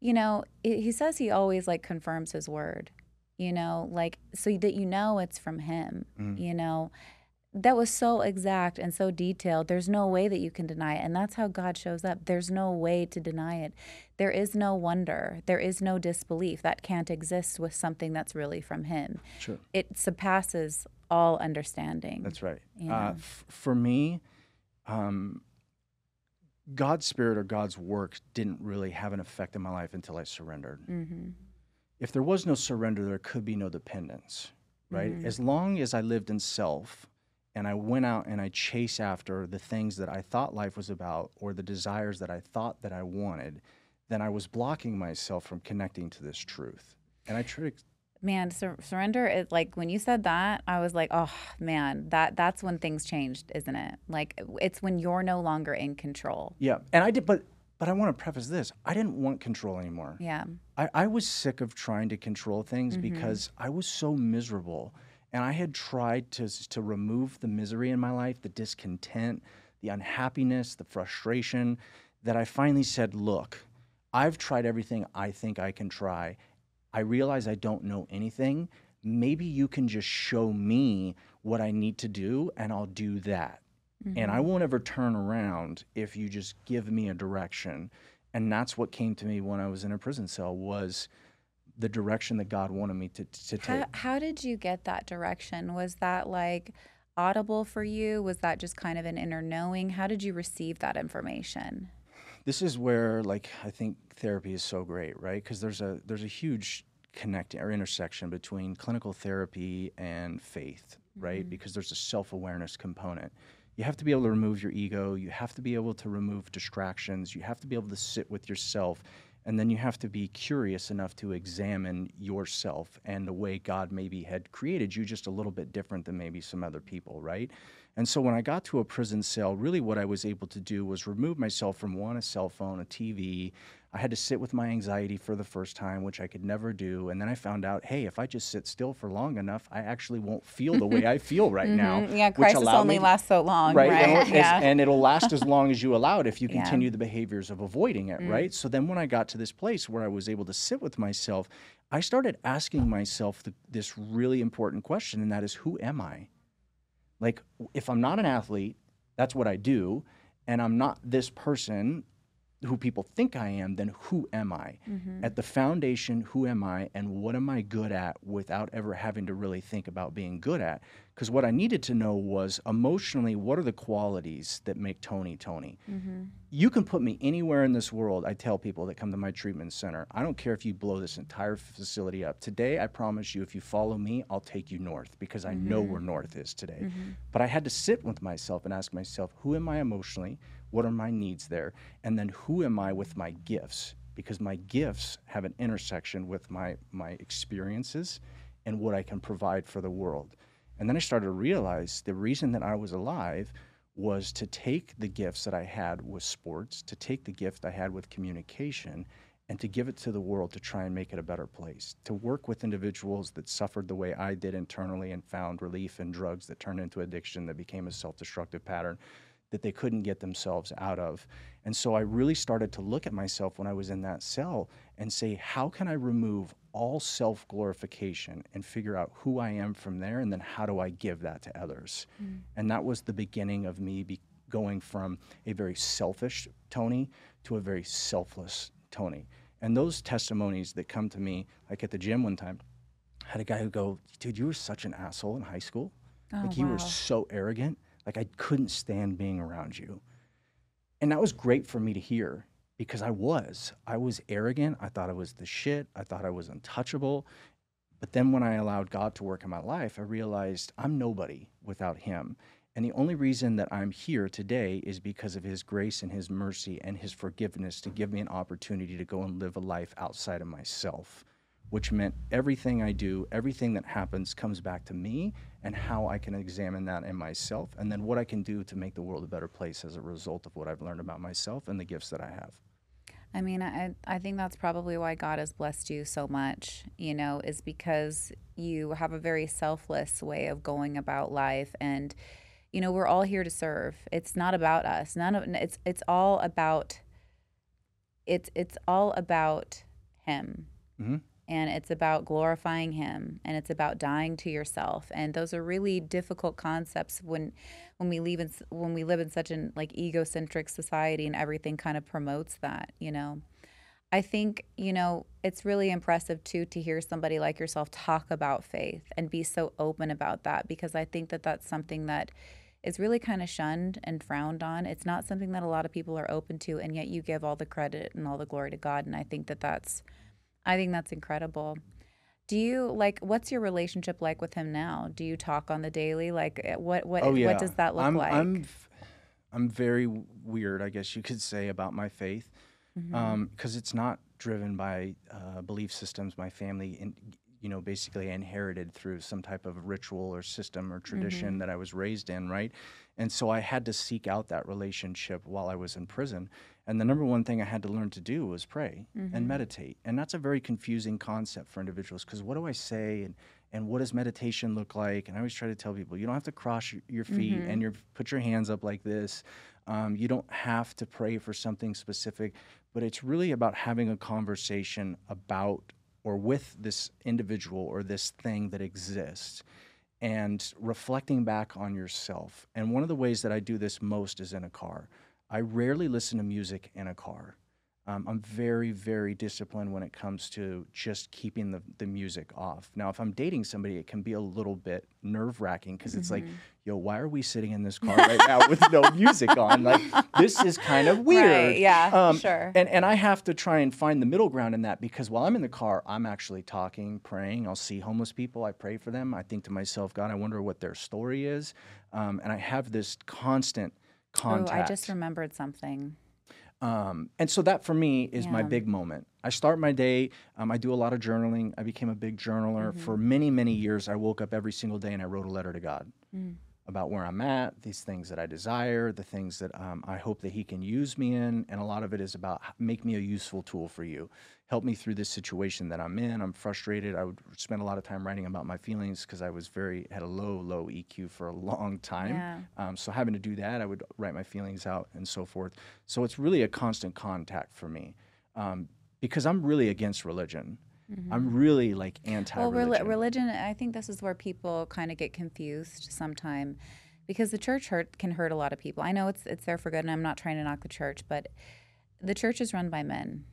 you know, he says he always like confirms his word, you know, like so that you know it's from him, Mhm. you know. That was so exact and so detailed. There's no way that you can deny it. And that's how God shows up. There's no way to deny it. There is no wonder. There is no disbelief. That can't exist with something that's really from Him. Sure. It surpasses all understanding. That's right. Uh, f- for me, um, God's spirit or God's work didn't really have an effect in my life until I surrendered. hmm If there was no surrender, there could be no dependence, right? Mhm. As long as I lived in self and I went out and I chased after the things that I thought life was about or the desires that I thought that I wanted, then I was blocking myself from connecting to this truth. And I tried to man sur- surrender is like when you said that i was like oh man that that's when things changed isn't it like it's when you're no longer in control Yeah, and I did, but but I want to preface this: I didn't want control anymore. yeah I, I was sick of trying to control things Mm-hmm. because I was so miserable, and I had tried to to remove the misery in my life, the discontent, the unhappiness, the frustration, that I finally said, "Look, I've tried everything I think I can try. I realize I don't know anything. Maybe you can just show me what I need to do, and I'll do that." and I mm-hmm. won't ever turn around if you just give me a direction. And that's what came to me when I was in a prison cell was the direction that God wanted me to, to take. how, how did you get that direction was that like audible for you was that just kind of an inner knowing how did you receive that information This is where like I think therapy is so great, right? Because there's a there's a huge connecting or intersection between clinical therapy and faith, right? Mm-hmm. Because there's a self-awareness component. You have to be able to remove your ego, you have to be able to remove distractions, you have to be able to sit with yourself, and then you have to be curious enough to examine yourself and the way God maybe had created you just a little bit different than maybe some other people, right? And so when I got to a prison cell, really what I was able to do was remove myself from one, a cell phone, a TV. I had to sit with my anxiety for the first time, which I could never do. And then I found out, hey, if I just sit still for long enough, I actually won't feel the way I feel right now. Mhm. yeah crisis only me lasts so long right, right, And, as- yeah and it'll last as long as you allow it if you Yeah. Mm. continue the behaviors of avoiding it right so then when i got to this place where i was able to sit with myself i started asking myself the, this really important question and that is who am i like if i'm not an athlete that's what i do and i'm not this person who people think I am, then who am I? Mm-hmm. At the foundation, who am I and what am I good at without ever having to really think about being good at? Because what I needed to know was emotionally, what are the qualities that make Tony Tony? Mm-hmm. You can put me anywhere in this world. I tell people that come to my treatment center, I don't care if you blow this entire facility up. Today, I promise you, if you follow me, I'll take you north because I know where north is today. But I had to sit with myself and ask myself, who am I emotionally? What are my needs there? And then who am I with my gifts? Because my gifts have an intersection with my my experiences and what I can provide for the world. And then I started to realize the reason that I was alive was to take the gifts that I had with sports, to take the gift I had with communication, and to give it to the world to try and make it a better place. To work with individuals that suffered the way I did internally and found relief in drugs that turned into addiction, that became a self destructive pattern, that they couldn't get themselves out of. And so I really started to look at myself when I was in that cell and say, how can I remove all self glorification and figure out who I am from there? And then how do I give that to others? Mm. And that was the beginning of me be- going from a very selfish Tony to a very selfless Tony. And those testimonies that come to me, like at the gym one time, I had a guy who go, dude, you were such an asshole in high school. Oh, like you wow. were so arrogant. Like I couldn't stand being around you. And that was great for me to hear because I was. I was arrogant. I thought I was the shit. I thought I was untouchable. But then when I allowed God to work in my life, I realized I'm nobody without Him. And the only reason that I'm here today is because of His grace and His mercy and His forgiveness to give me an opportunity to go and live a life outside of myself which meant everything I do, everything that happens comes back to me and how I can examine that in myself and then what I can do to make the world a better place as a result of what I've learned about myself and the gifts that I have. I mean, I, I think that's probably why God has blessed you so much, you know, is because you have a very selfless way of going about life. And, you know, we're all here to serve. It's not about us. None of it's it's all about it's it's all about him. Mm-hmm and it's about glorifying him and it's about dying to yourself and those are really difficult concepts when when we live in when we live in such an like egocentric society and everything kind of promotes that you know i think you know it's really impressive too to hear somebody like yourself talk about faith and be so open about that because i think that that's something that is really kind of shunned and frowned on. It's not something that a lot of people are open to, and yet you give all the credit and all the glory to God. And I think that that's I think that's incredible. Do you like what's your relationship like with him now? Do you talk on the daily? Like eh, what what oh, yeah. what does that look I'm, like? I'm I'm very weird, I guess you could say, about my faith, because mm-hmm. um, it's not driven by uh, belief systems my family, in, you know, basically inherited through some type of ritual or system or tradition mm-hmm. that I was raised in, right? And so I had to seek out that relationship while I was in prison. And the number one thing I had to learn to do was pray mm-hmm. and meditate. And that's a very confusing concept for individuals because what do I say and, and what does meditation look like? And I always try to tell people you don't have to cross your feet mm-hmm. and your, put your hands up like this. Um, you don't have to pray for something specific, but it's really about having a conversation about or with this individual or this thing that exists and reflecting back on yourself. And one of the ways that I do this most is in a car. I rarely listen to music in a car. Um, I'm very, very disciplined when it comes to just keeping the, the music off. Now, if I'm dating somebody, it can be a little bit nerve wracking because it's mm-hmm. like, yo, why are we sitting in this car right now with no music on? Like, this is kind of weird. Right, yeah, um, sure. And, and I have to try and find the middle ground in that because while I'm in the car, I'm actually talking, praying. I'll see homeless people, I pray for them. I think to myself, God, I wonder what their story is. Um, and I have this constant contact. Oh, I just remembered something. Um, and so that for me is yeah. my big moment. I start my day. Um, I do a lot of journaling. I became a big journaler mm-hmm. for many, many years. I woke up every single day and I wrote a letter to God. Mm about where I'm at, these things that I desire, the things that um, I hope that He can use me in, and a lot of it is about make me a useful tool for you. Help me through this situation that I'm in. I'm frustrated. I would spend a lot of time writing about my feelings because I was very had a low, low EQ for a long time. Yeah. Um, so having to do that, I would write my feelings out and so forth. So it's really a constant contact for me um, because I'm really against religion. Mm-hmm. I'm really like anti. Religion. Well, religion. religion. I think this is where people kind of get confused sometime, because the church hurt can hurt a lot of people. I know it's it's there for good, and I'm not trying to knock the church, but the church is run by men.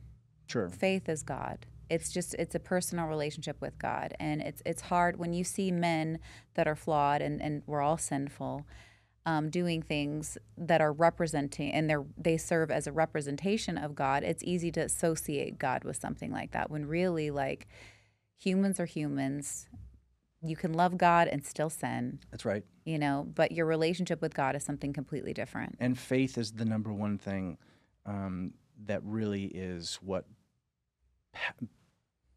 Sure. Faith is God. It's just it's a personal relationship with God, and it's it's hard when you see men that are flawed, and and we're all sinful um, doing things that are representing and they they serve as a representation of God, it's easy to associate God with something like that when really like humans are humans. You can love God and still sin. That's right. You know, but your relationship with God is something completely different. And faith is the number one thing um, that really is what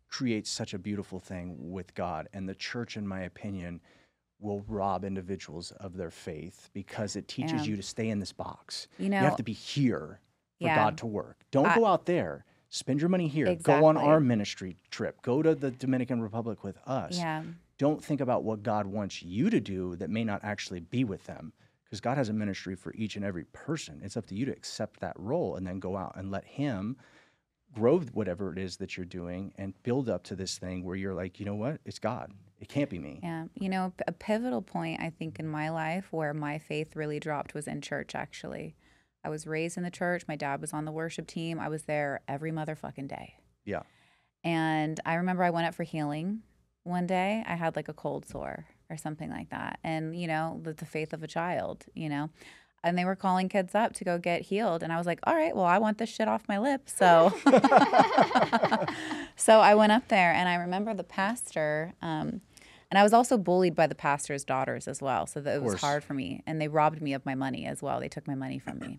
creates such a beautiful thing with God. And the church, in my opinion, will rob individuals of their faith because it teaches you to stay in this box. You know, you have to be here for yeah, God to work. Don't I, go out there. Spend your money here. Exactly. Go on our ministry trip. Go to the Dominican Republic with us. Yeah. Don't think about what God wants you to do that may not actually be with them because God has a ministry for each and every person. It's up to you to accept that role and then go out and let Him grow whatever it is that you're doing and build up to this thing where you're like, you know what? It's God. It can't be me. Yeah. You know, a pivotal point, I think, in my life where my faith really dropped was in church, actually. I was raised in the church. My dad was on the worship team. I was there every motherfucking day. Yeah. And I remember I went up for healing one day. I had like a cold sore or something like that. And, you know, the, the faith of a child, you know, and they were calling kids up to go get healed. And I was like, all right, well, I want this shit off my lips. So, so I went up there and I remember the pastor, um, and I was also bullied by the pastor's daughters as well. So that it was hard for me. And they robbed me of my money as well. They took my money from me.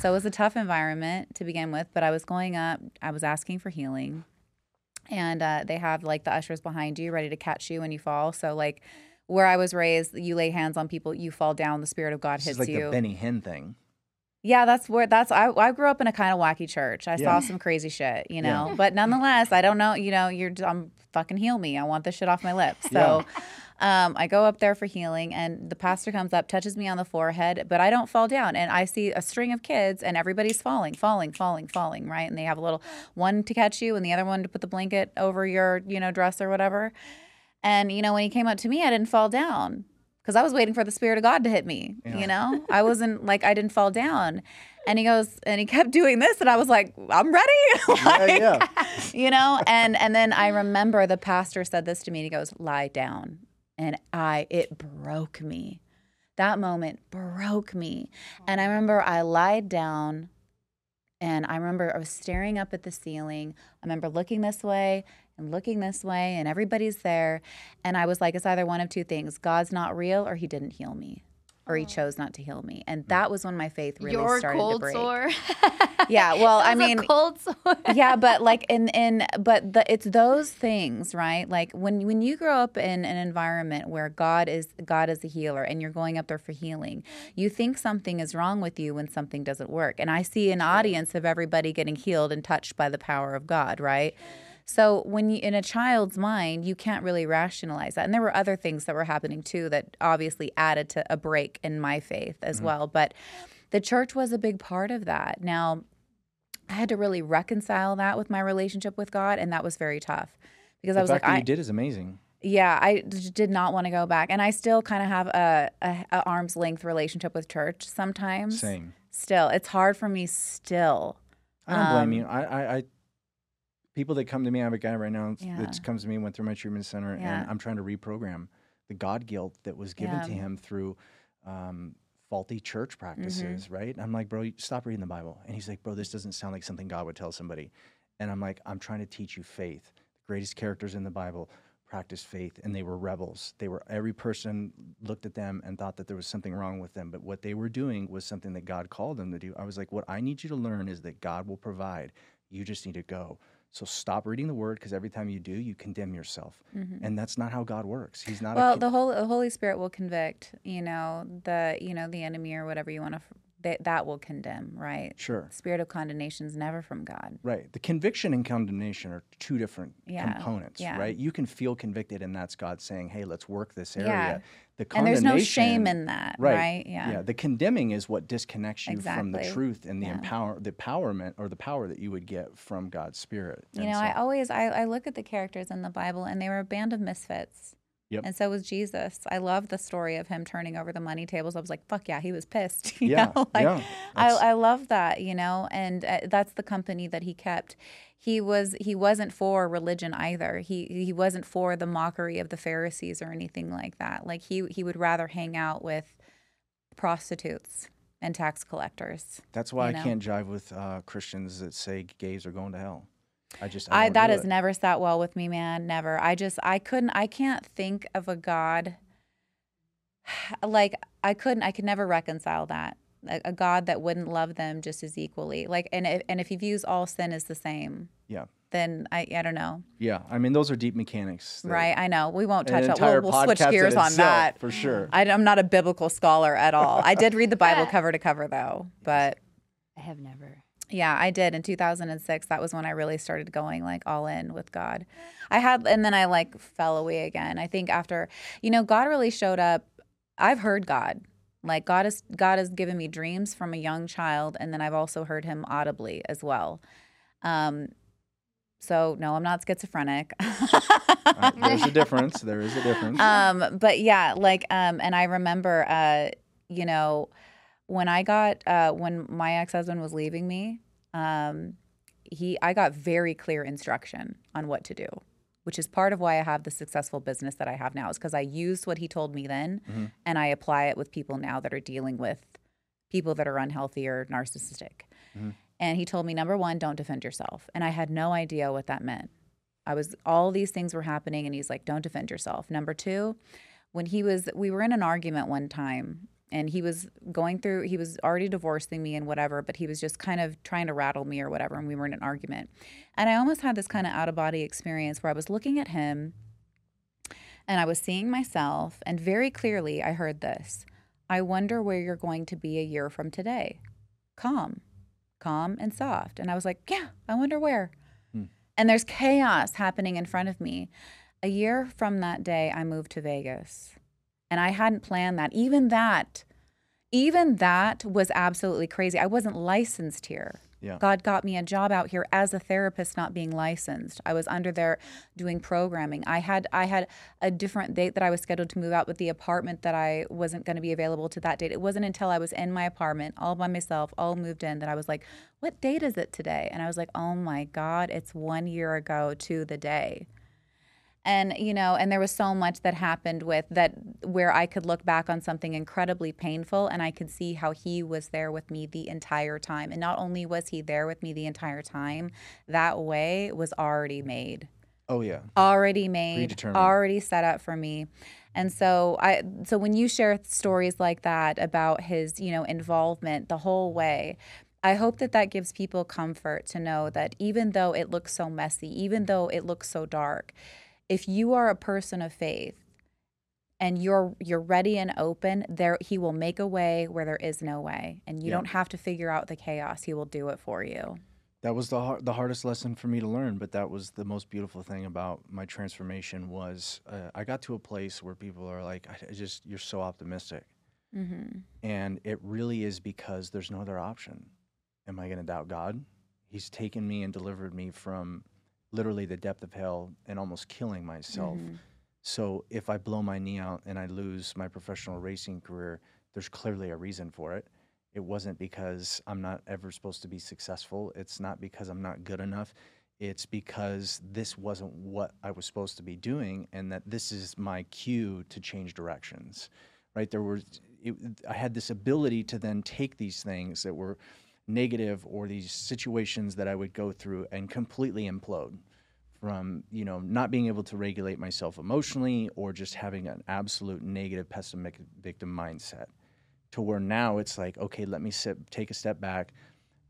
so it was a tough environment to begin with, but I was going up, I was asking for healing. And uh, they have like the ushers behind you ready to catch you when you fall. So, like, where I was raised, you lay hands on people, you fall down, the Spirit of God This hits like you. the Benny Hinn thing. Yeah, that's where that's I, I grew up in a kind of wacky church. I Yeah. saw some crazy shit, you Yeah. know. But nonetheless, I don't know, you know, you're I'm fucking heal me. I want this shit off my lips. So um, I go up there for healing and the pastor comes up, touches me on the forehead, but I don't fall down. And I see a string of kids and everybody's falling, falling, falling, falling, right? And they have a little one to catch you and the other one to put the blanket over your, you know, dress or whatever. And you know, when he came up to me, I didn't fall down because I was waiting for the spirit of God to hit me. Yeah. You know, I wasn't like I didn't fall down. And he goes and he kept doing this, and I was like, I'm ready. Like, yeah. you know, and and then I remember the pastor said this to me. And he goes, "Lie down," and I it broke me. That moment broke me, and I remember I lied down. And I remember I was staring up at the ceiling. I remember looking this way and looking this way, and everybody's there. And I was like, it's either one of two things God's not real, or He didn't heal me, or He oh. chose not to heal me. And hmm. that was when my faith really Your started to break. sore. Yeah, well, I That a mean, cold sore. yeah, but like in in but the, it's those things, right? Like when when you grow up in an environment where God is God is a healer and you're going up there for healing, you think something is wrong with you when something doesn't work. And I see an audience of everybody getting healed and touched by the power of God, right? So when you in a child's mind, you can't really rationalize that. And there were other things that were happening too that obviously added to a break in my faith as well, but the church was a big part of that. Now, I had to really reconcile that with my relationship with God, and that was very tough because The I was like, I, you did is amazing. yeah, I d- did not want to go back, and I still kind of have a, a, a arm's length relationship with church sometimes. Same. Still, it's hard for me still. I don't blame Um, you. I, I, I, people that come to me, I have a guy right now Yeah. that comes to me, went through my treatment center, Yeah. and I'm trying to reprogram the God guilt that was given to him through um, faulty church Mm-hmm. practices, right? And I'm like, bro, stop reading the Bible. And he's like, bro, this doesn't sound like something God would tell somebody. And I'm like, I'm trying to teach you faith. The greatest characters in the Bible practiced faith, and they were rebels. They were every person looked at them and thought that there was something wrong with them, but what they were doing was something that God called them to do. I was like, what I need you to learn is that God will provide. You just need to go. So stop reading the word because every time you do, you condemn yourself, and that's not how God works. He's not. Mm-hmm. Well, a con- the whole the Holy Spirit will convict. You know the you know the enemy or whatever you want to. That that will condemn, right? sure. Spirit of condemnation is never from God. Right. The conviction and condemnation are two different Yeah, components, yeah. right? You can feel convicted, and that's God saying, "Hey, let's work this area." Yeah. The And there's no shame in that, right? Yeah. Yeah. The condemning is what disconnects you from the truth and the Yeah. empower, the empowerment or the power that you would get from God's Spirit. You And know, I always I, I look at the characters in the Bible and they were a band of misfits. Yep. And so was Jesus. I love the story of him turning over the money tables. I was like, fuck yeah, he was pissed. You Yeah, know? like, yeah, I, I love that, you know, and uh, that's the company that he kept. He was he wasn't for religion either. He he wasn't for the mockery of the Pharisees or anything like that. Like he he would rather hang out with prostitutes and tax collectors. That's why you I know? can't jive with uh, Christians that say gays are going to hell. I just I, don't that has it. never sat well with me, man. Never. I just I couldn't I can't think of a God like I couldn't I could never reconcile that. A, a God that wouldn't love them just as equally. Like and if, and if he views all sin as the same, Yeah, then I I don't know. yeah. I mean, those are deep mechanics. that- Right? I know. We won't touch on entire we'll, we'll switch gears on that. for sure. I'm not a biblical scholar at all. I did read the Bible cover to cover though, but I have never. Yeah, I did in 2006. That was when I really started going like all in with God. I had, and then I like fell away again. I think after, you know, God really showed up. I've heard God. Like God has God has given me dreams from a young child, and then I've also heard Him audibly as well. Um, so no, I'm not schizophrenic. There's a difference. There is a difference. um, but yeah, like, um, and I remember, uh, you know, when I got uh, when my ex husband was leaving me, um, he I got very clear instruction on what to do, which is part of why I have the successful business that I have now. Is because I used what he told me then, Mhm. and I apply it with people now that are dealing with people that are unhealthy or narcissistic. Mhm. And he told me number one, don't defend yourself, and I had no idea what that meant. I was all these things were happening, and he's like, don't defend yourself. Number two, when he was we were in an argument one time and he was going through he was already divorcing me and whatever but he was just kind of trying to rattle me or whatever and we were in an argument. And i almost had this kind of out of body experience where i was looking at him and i was seeing myself and very clearly i heard this i wonder where you're going to be a year from today. Calm calm and soft. And i was like yeah i wonder where. Hmm. and there's chaos happening in front of me. A year from that day i moved to vegas and I hadn't planned that. Even that, even that was absolutely crazy. I wasn't licensed here. Yeah. God got me a job out here as a therapist, not being licensed. I was under there doing programming. I had I had a different date that I was scheduled to move out, but the apartment that I wasn't going to be available to that date. It wasn't until I was in my apartment all by myself, all moved in, that I was like, "What date is it today?" And I was like, "Oh my God, it's one year ago to the day." And you know and there was so much that happened with that where i could look back on something incredibly painful and i could see how he was there with me the entire time. And not only was he there with me the entire time that way was already made. Oh yeah. already made already set up for me. And so i so when you share stories like that about his you know involvement the whole way i hope that that gives people comfort to know that even though it looks so messy even though it looks so dark if you are a person of faith and you're you're ready and open there he will make a way where there is no way and you Yeah. don't have to figure out the chaos he will do it for you That was the har- the hardest lesson for me to learn, but that was the most beautiful thing about my transformation was uh, I got to a place where people are like, I, just you're so optimistic, mm-hmm. and it really is because there's no other option. Am I going to doubt God? He's taken me and delivered me from literally the depth of hell and almost killing myself. Mhm. So if I blow my knee out and I lose my professional racing career, there's clearly a reason for it. It wasn't because I'm not ever supposed to be successful. It's not because I'm not good enough. It's because this wasn't what I was supposed to be doing, and that this is my cue to change directions. Right? There was, it, I had this ability to then take these things that were negative or these situations that I would go through and completely implode from you know not being able to regulate myself emotionally or just having an absolute negative pessimistic victim mindset to where now it's like okay let me sit take a step back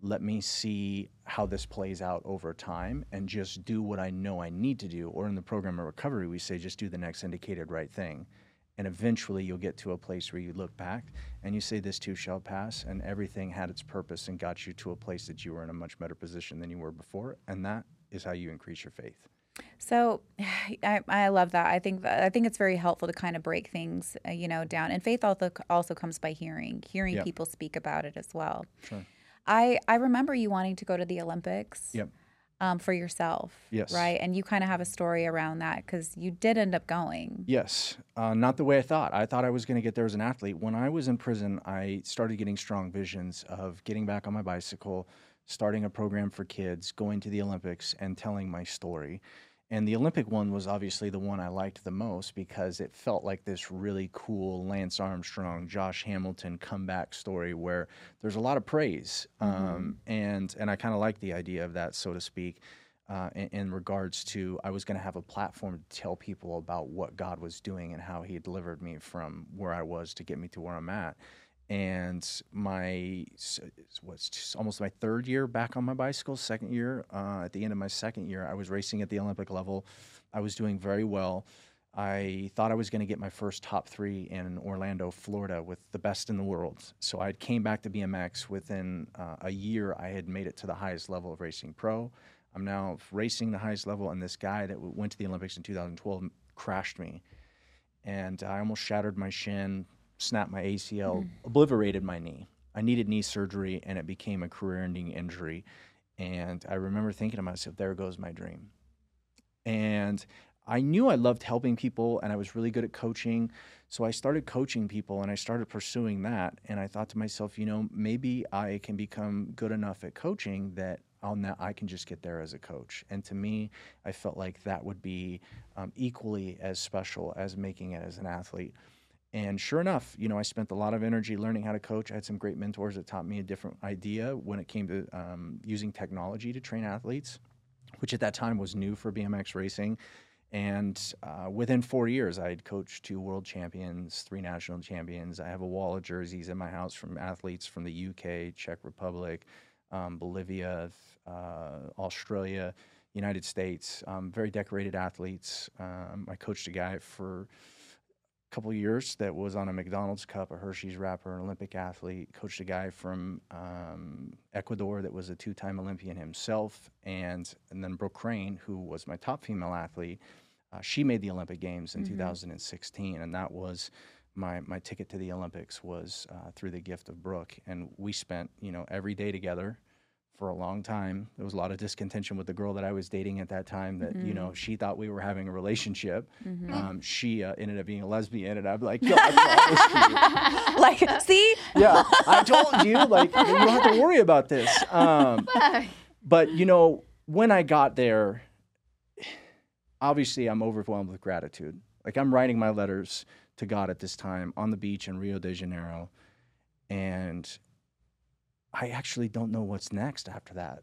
let me see how this plays out over time and just do what I know I need to do. Or in the program of recovery we say just do the next indicated right thing and eventually you'll get to a place where you look back and you say this too shall pass and everything had its purpose and got you to a place that you were in a much better position than you were before and that is how you increase your faith So, I, I love that. I think that, I think it's very helpful to kind of break things, uh, you know, down. And faith also also comes by hearing, hearing Yep. people speak about it as well. Sure. I I remember you wanting to go to the Olympics. Yep. Um, for yourself. Yes. Right, and you kind of have a story around that because you did end up going. Yes, uh, not the way I thought. I thought I was going to get there as an athlete. When I was in prison, I started getting strong visions of getting back on my bicycle, starting a program for kids, going to the Olympics, and telling my story. And the Olympic one was obviously the one I liked the most because it felt like this really cool Lance Armstrong, Josh Hamilton comeback story where there's a lot of praise, um, and and I kind of like the idea of that, so to speak uh, in, in regards to I was going to have a platform to tell people about what God was doing and how He delivered me from where I was to get me to where I'm at. And my s- what's almost my third year back on my bicycle, second year. Uh, at the end of my second year, I was racing at the Olympic level. I was doing very well. I thought I was going to get my first top three in Orlando, Florida, with the best in the world. So I came back to BMX within uh, a year. I had made it to the highest level of racing pro. I'm now racing the highest level, and this guy that went to the Olympics in 2012 crashed me, and I almost shattered my shin. Snapped my ACL, obliterated my knee. I needed knee surgery, and it became a career-ending injury. And I remember thinking to myself, "There goes my dream." And I knew I loved helping people, and I was really good at coaching. So I started coaching people, and I started pursuing that. And I thought to myself, you know, maybe I can become good enough at coaching that I'll now I can just get there as a coach. And to me, I felt like that would be um, equally as special as making it as an athlete. And sure enough, you know, I spent a lot of energy learning how to coach. I had some great mentors that taught me a different idea when it came to um, using technology to train athletes, which at that time was new for BMX racing. And uh, within four years, I had coached two world champions, three national champions. I have a wall of jerseys in my house from athletes from the UK, Czech Republic, um, Bolivia, uh, Australia, United States. Um, very decorated athletes. Um, I coached a guy for couple years that was on a McDonald's cup, a Hershey's wrapper, an Olympic athlete. Coached a guy from um, Ecuador that was a two-time Olympian himself, and and then Brooke Crain, who was my top female athlete. Uh, she made the Olympic Games in 2016, and that was my my ticket to the Olympics was uh, through the gift of Brooke, and we spent you know every day together for a long time. There was a lot of discontention with the girl that I was dating at that time. That you know she thought we were having a relationship. Um, she uh, ended up being a lesbian, and I'm like, "God, I like, see, yeah, I told you, like, you don't have to worry about this. Um, but you know, when I got there, obviously I'm overwhelmed with gratitude. Like I'm writing my letters to God at this time on the beach in Rio de Janeiro, and I actually don't know what's next after that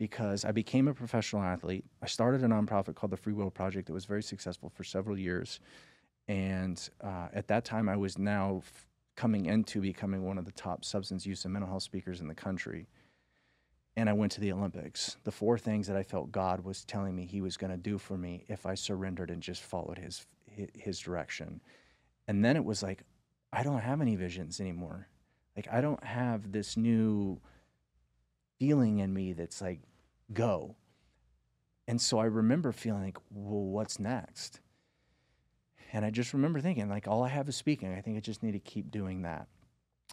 because I became a professional athlete. I started a nonprofit called the Freewheel Project that was very successful for several years. And uh, at that time, I was now f- coming into becoming one of the top substance use and mental health speakers in the country. And I went to the Olympics. The four things that I felt God was telling me He was going to do for me if I surrendered and just followed His His direction. And then it was like, I don't have any visions anymore. Like I don't have this new feeling in me that's like, go. And so I remember feeling like, well, what's next? And I just remember thinking, like, all I have is speaking. I think I just need to keep doing that.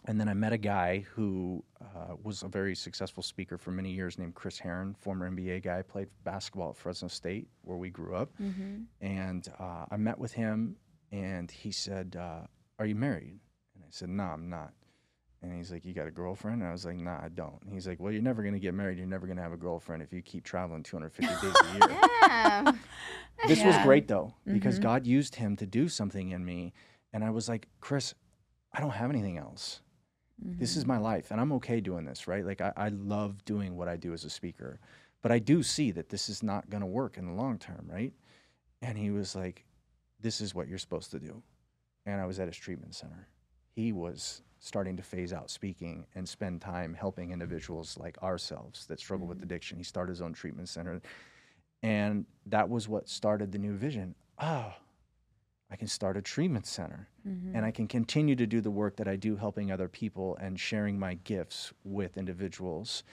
And then I met a guy who uh, was a very successful speaker for many years named Chris Herren, former NBA guy, played basketball at Fresno State, where we grew up. And uh, I met with him, and he said, uh, Are you married? And I said, No, I'm not. And he's like, You got a girlfriend? And I was like, Nah, I don't. And he's like, Well, you're never going to get married. You're never going to have a girlfriend if you keep traveling 250 days a year. Yeah. This was great though, because mm-hmm. God used him to do something in me. And I was like, Chris, I don't have anything else. This is mm-hmm. my life, and I'm okay doing this, right? Like, I, I love doing what I do as a speaker, but I do see that this is not going to work in the long term, right? And he was like, This is what you're supposed to do. And I was at his treatment center. He was starting to phase out speaking and spend time helping individuals like ourselves that struggle with mm-hmm. addiction. He started his own treatment center. And that was what started the new vision. Oh, I can start a treatment center mm-hmm. and I can continue to do the work that I do helping other people and sharing my gifts with individuals.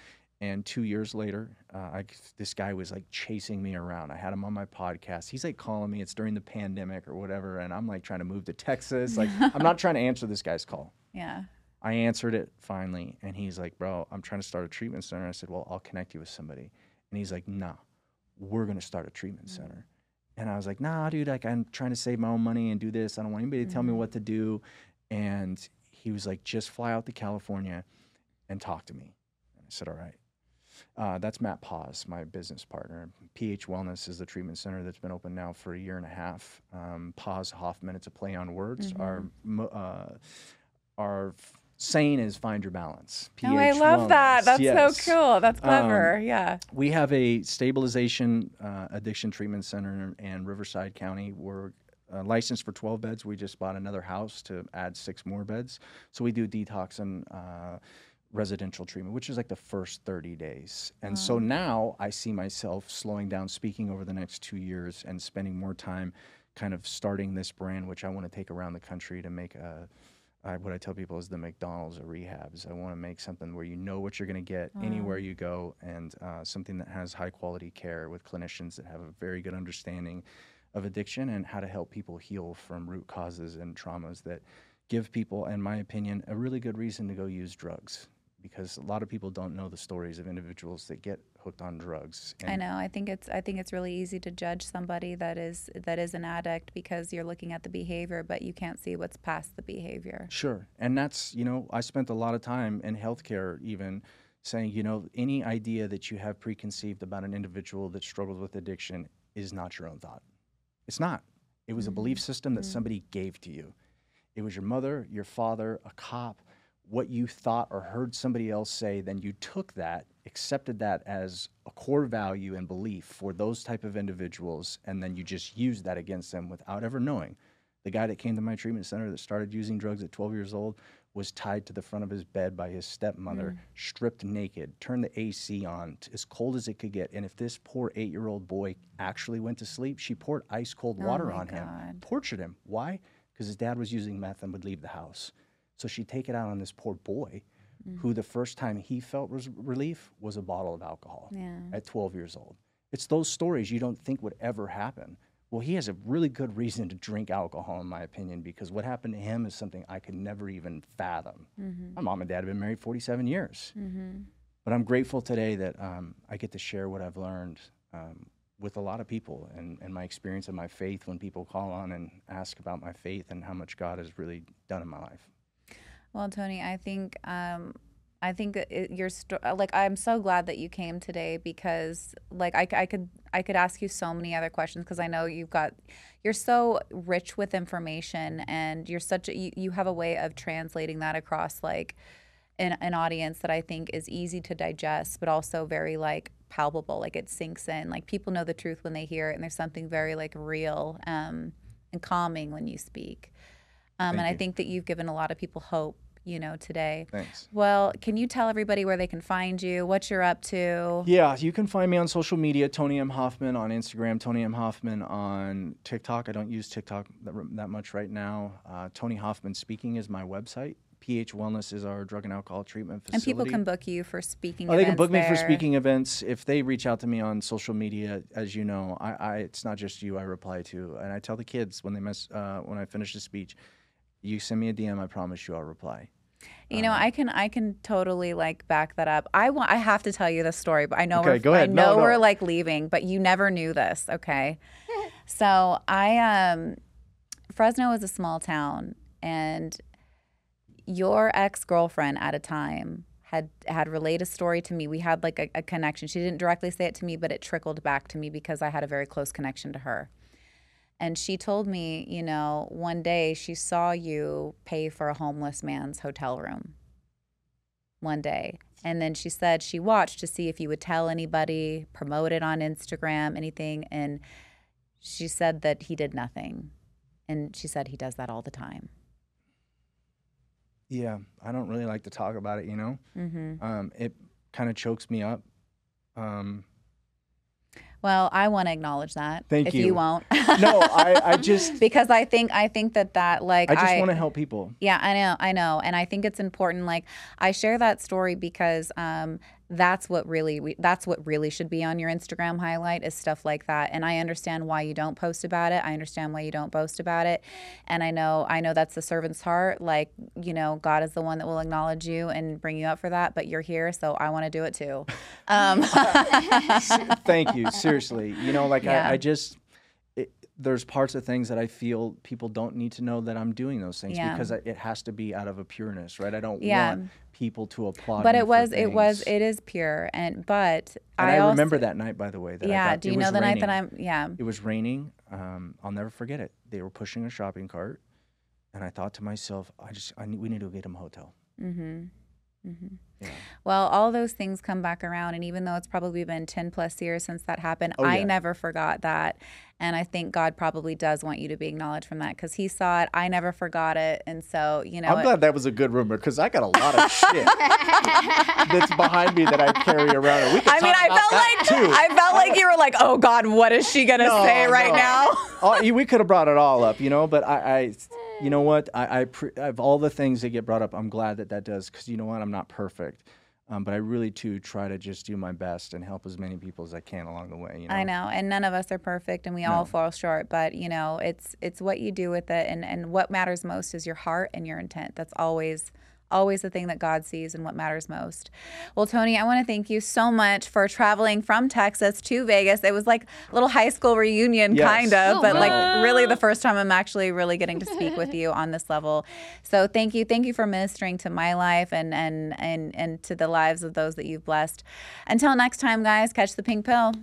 And two years later, uh, I, this guy was like chasing me around. I had him on my podcast. He's like calling me. It's during the pandemic or whatever. And I'm like trying to move to Texas. Like, I'm not trying to answer this guy's call. yeah. I answered it finally, and he's like, "Bro, I'm trying to start a treatment center." I said, "Well, I'll connect you with somebody," and he's like, "Nah, we're gonna start a treatment center." And I was like, "Nah, dude, like I'm trying to save my own money and do this. I don't want anybody to tell me what to do." And he was like, "Just fly out to California and talk to me." And I said, "All right." Uh, that's Matt Paz, my business partner. PH Wellness is the treatment center that's been open now for a year and a half. Um, Paz Hoffman, it's a play on words. Our uh, our saying is find your balance. Oh, I PH love that. That's Yes. so cool. That's Um, clever. yeah. We have a stabilization uh, addiction treatment center in Riverside County. We're uh, licensed for 12 beds. We just bought another house to add six more beds. So we do detox and uh, residential treatment, which is like the first 30 days. And so now I see myself slowing down speaking over the next two years and spending more time kind of starting this brand, which I want to take around the country to make a. I, what I tell people is the McDonald's of rehabs. I want to make something where you know what you're going to get anywhere you go, and uh, something that has high quality care with clinicians that have a very good understanding of addiction and how to help people heal from root causes and traumas that give people, in my opinion, a really good reason to go use drugs because a lot of people don't know the stories of individuals that get hooked on drugs. I know. I think it's I think it's really easy to judge somebody that is that is an addict because you're looking at the behavior, but you can't see what's past the behavior. Sure, and that's you know I spent a lot of time in healthcare even saying you know any idea that you have preconceived about an individual that struggles with addiction is not your own thought. It's not. It was a belief mm. system that mm. somebody gave to you. It was your mother, your father, a cop, what you thought or heard somebody else say, then you took that, accepted that as a core value and belief for those type of individuals, and then you just used that against them without ever knowing. The guy that came to my treatment center that started using drugs at 12 years old was tied to the front of his bed by his stepmother, mm. stripped naked, turned the AC on as cold as it could get. And if this poor eight year old boy actually went to sleep, she poured ice cold oh water my on him, tortured him. Why? Because his dad was using meth and would leave the house. So she'd take it out on this poor boy who the first time he felt res- relief was a bottle of alcohol Yeah. at 12 years old. It's those stories you don't think would ever happen. Well, he has a really good reason to drink alcohol, in my opinion, because what happened to him is something I could never even fathom. My mom and dad have been married 47 years. But I'm grateful today that um, I get to share what I've learned um, with a lot of people and, and my experience of my faith when people call on and ask about my faith and how much God has really done in my life. Well, Tony, I think um, I think it, your sto- like I'm so glad that you came today because like I, I could I could ask you so many other questions because I know you've got you're so rich with information and you're such a, you, you have a way of translating that across like an, an audience that I think is easy to digest but also very like palpable like it sinks in. Like people know the truth when they hear it and there's something very like real um, and calming when you speak. Um, and Thank I think that you've given a lot of people hope you know today Thanks. well can you tell everybody where they can find you what you're up to Yeah, you can find me on social media, Tony M. Hoffman on Instagram, Tony M. Hoffman on TikTok. I don't use TikTok that, that much right now. Uh, Tony Hoffman Speaking is my website. PH Wellness is our drug and alcohol treatment and people can book you for speaking Oh, they can book me for speaking events if they reach out to me on social media. As you know, I, I it's not just you I reply to, and I tell the kids when they mess uh, when I finish the speech, you send me a DM. I promise you I'll reply. You know, I can I can totally like back that up. I want I have to tell you this story, but I know Okay, we're go ahead. I No, know no. we're like leaving, but you never knew this, okay? so I um Fresno is a small town and your ex-girlfriend at a time had had relayed a story to me. We had like a, a connection. She didn't directly say it to me, but it trickled back to me because I had a very close connection to her. And she told me, you know, one day she saw you pay for a homeless man's hotel room. One day. And then she said she watched to see if you would tell anybody, promote it on Instagram, anything. And she said that he did nothing. And she said he does that all the time. Yeah, I don't really like to talk about it. You know, hmm um, it kind of chokes me up. Um, Well, I want to acknowledge that. Thank if you. you. won't. no, I, I just because I think I think that that like I just want to help people. Yeah, I know, I know, and I think it's important. Like I share that story because um, that's what really we, that's what really should be on your Instagram highlight is stuff like that. And I understand why you don't post about it. I understand why you don't boast about it, and I know I know that's the servant's heart. Like you know, God is the one that will acknowledge you and bring you up for that. But you're here, so I want to do it too. Um, Thank you. Seriously, you know, like Yeah. I, I just there's parts of things that I feel people don't need to know that I'm doing those things Yeah. because it has to be out of a pureness, right? I don't Yeah. want people to applaud. but it was it was it is pure and but And I, I, also, remember that night, by the way. That I Yeah. got- Do you know the night that. I'm? Yeah. It was raining. Um, I'll never forget it. They were pushing a shopping cart, and I thought to myself, I just, I need, we need to get him a hotel. Mm-hmm. Mm-hmm. Yeah. Well, all those things come back around, and even though it's probably been ten plus years since that happened, Oh, I never forgot that, and I think God probably does want you to be acknowledged from that because He saw it. I never forgot it, and so you know. I'm it- glad that was a good rumor because I got a lot of shit that's behind me that I carry around. We I mean, I felt like too. I felt like you were like, "Oh God, what is she gonna No, say right no. now?" oh, we could have brought it all up, you know. But I, I you know what? I, I pre- of all the things that get brought up, I'm glad that that does because you know what? I'm not perfect. Um, but I really too try to just do my best and help as many people as I can along the way. You know? I know, and none of us are perfect, and we all fall short. But you know, it's it's what you do with it, and and what matters most is your heart and your intent. That's always always the thing that God sees and what matters most. Well, Tony, I want to thank you so much for traveling from Texas to Vegas. It was like a little high school reunion, Yes. kind of, Oh, but like really the first time I'm actually really getting to speak with you on this level. So thank you, thank you for ministering to my life and and and and to the lives of those that you've blessed. Until next time, guys, catch the pink pill.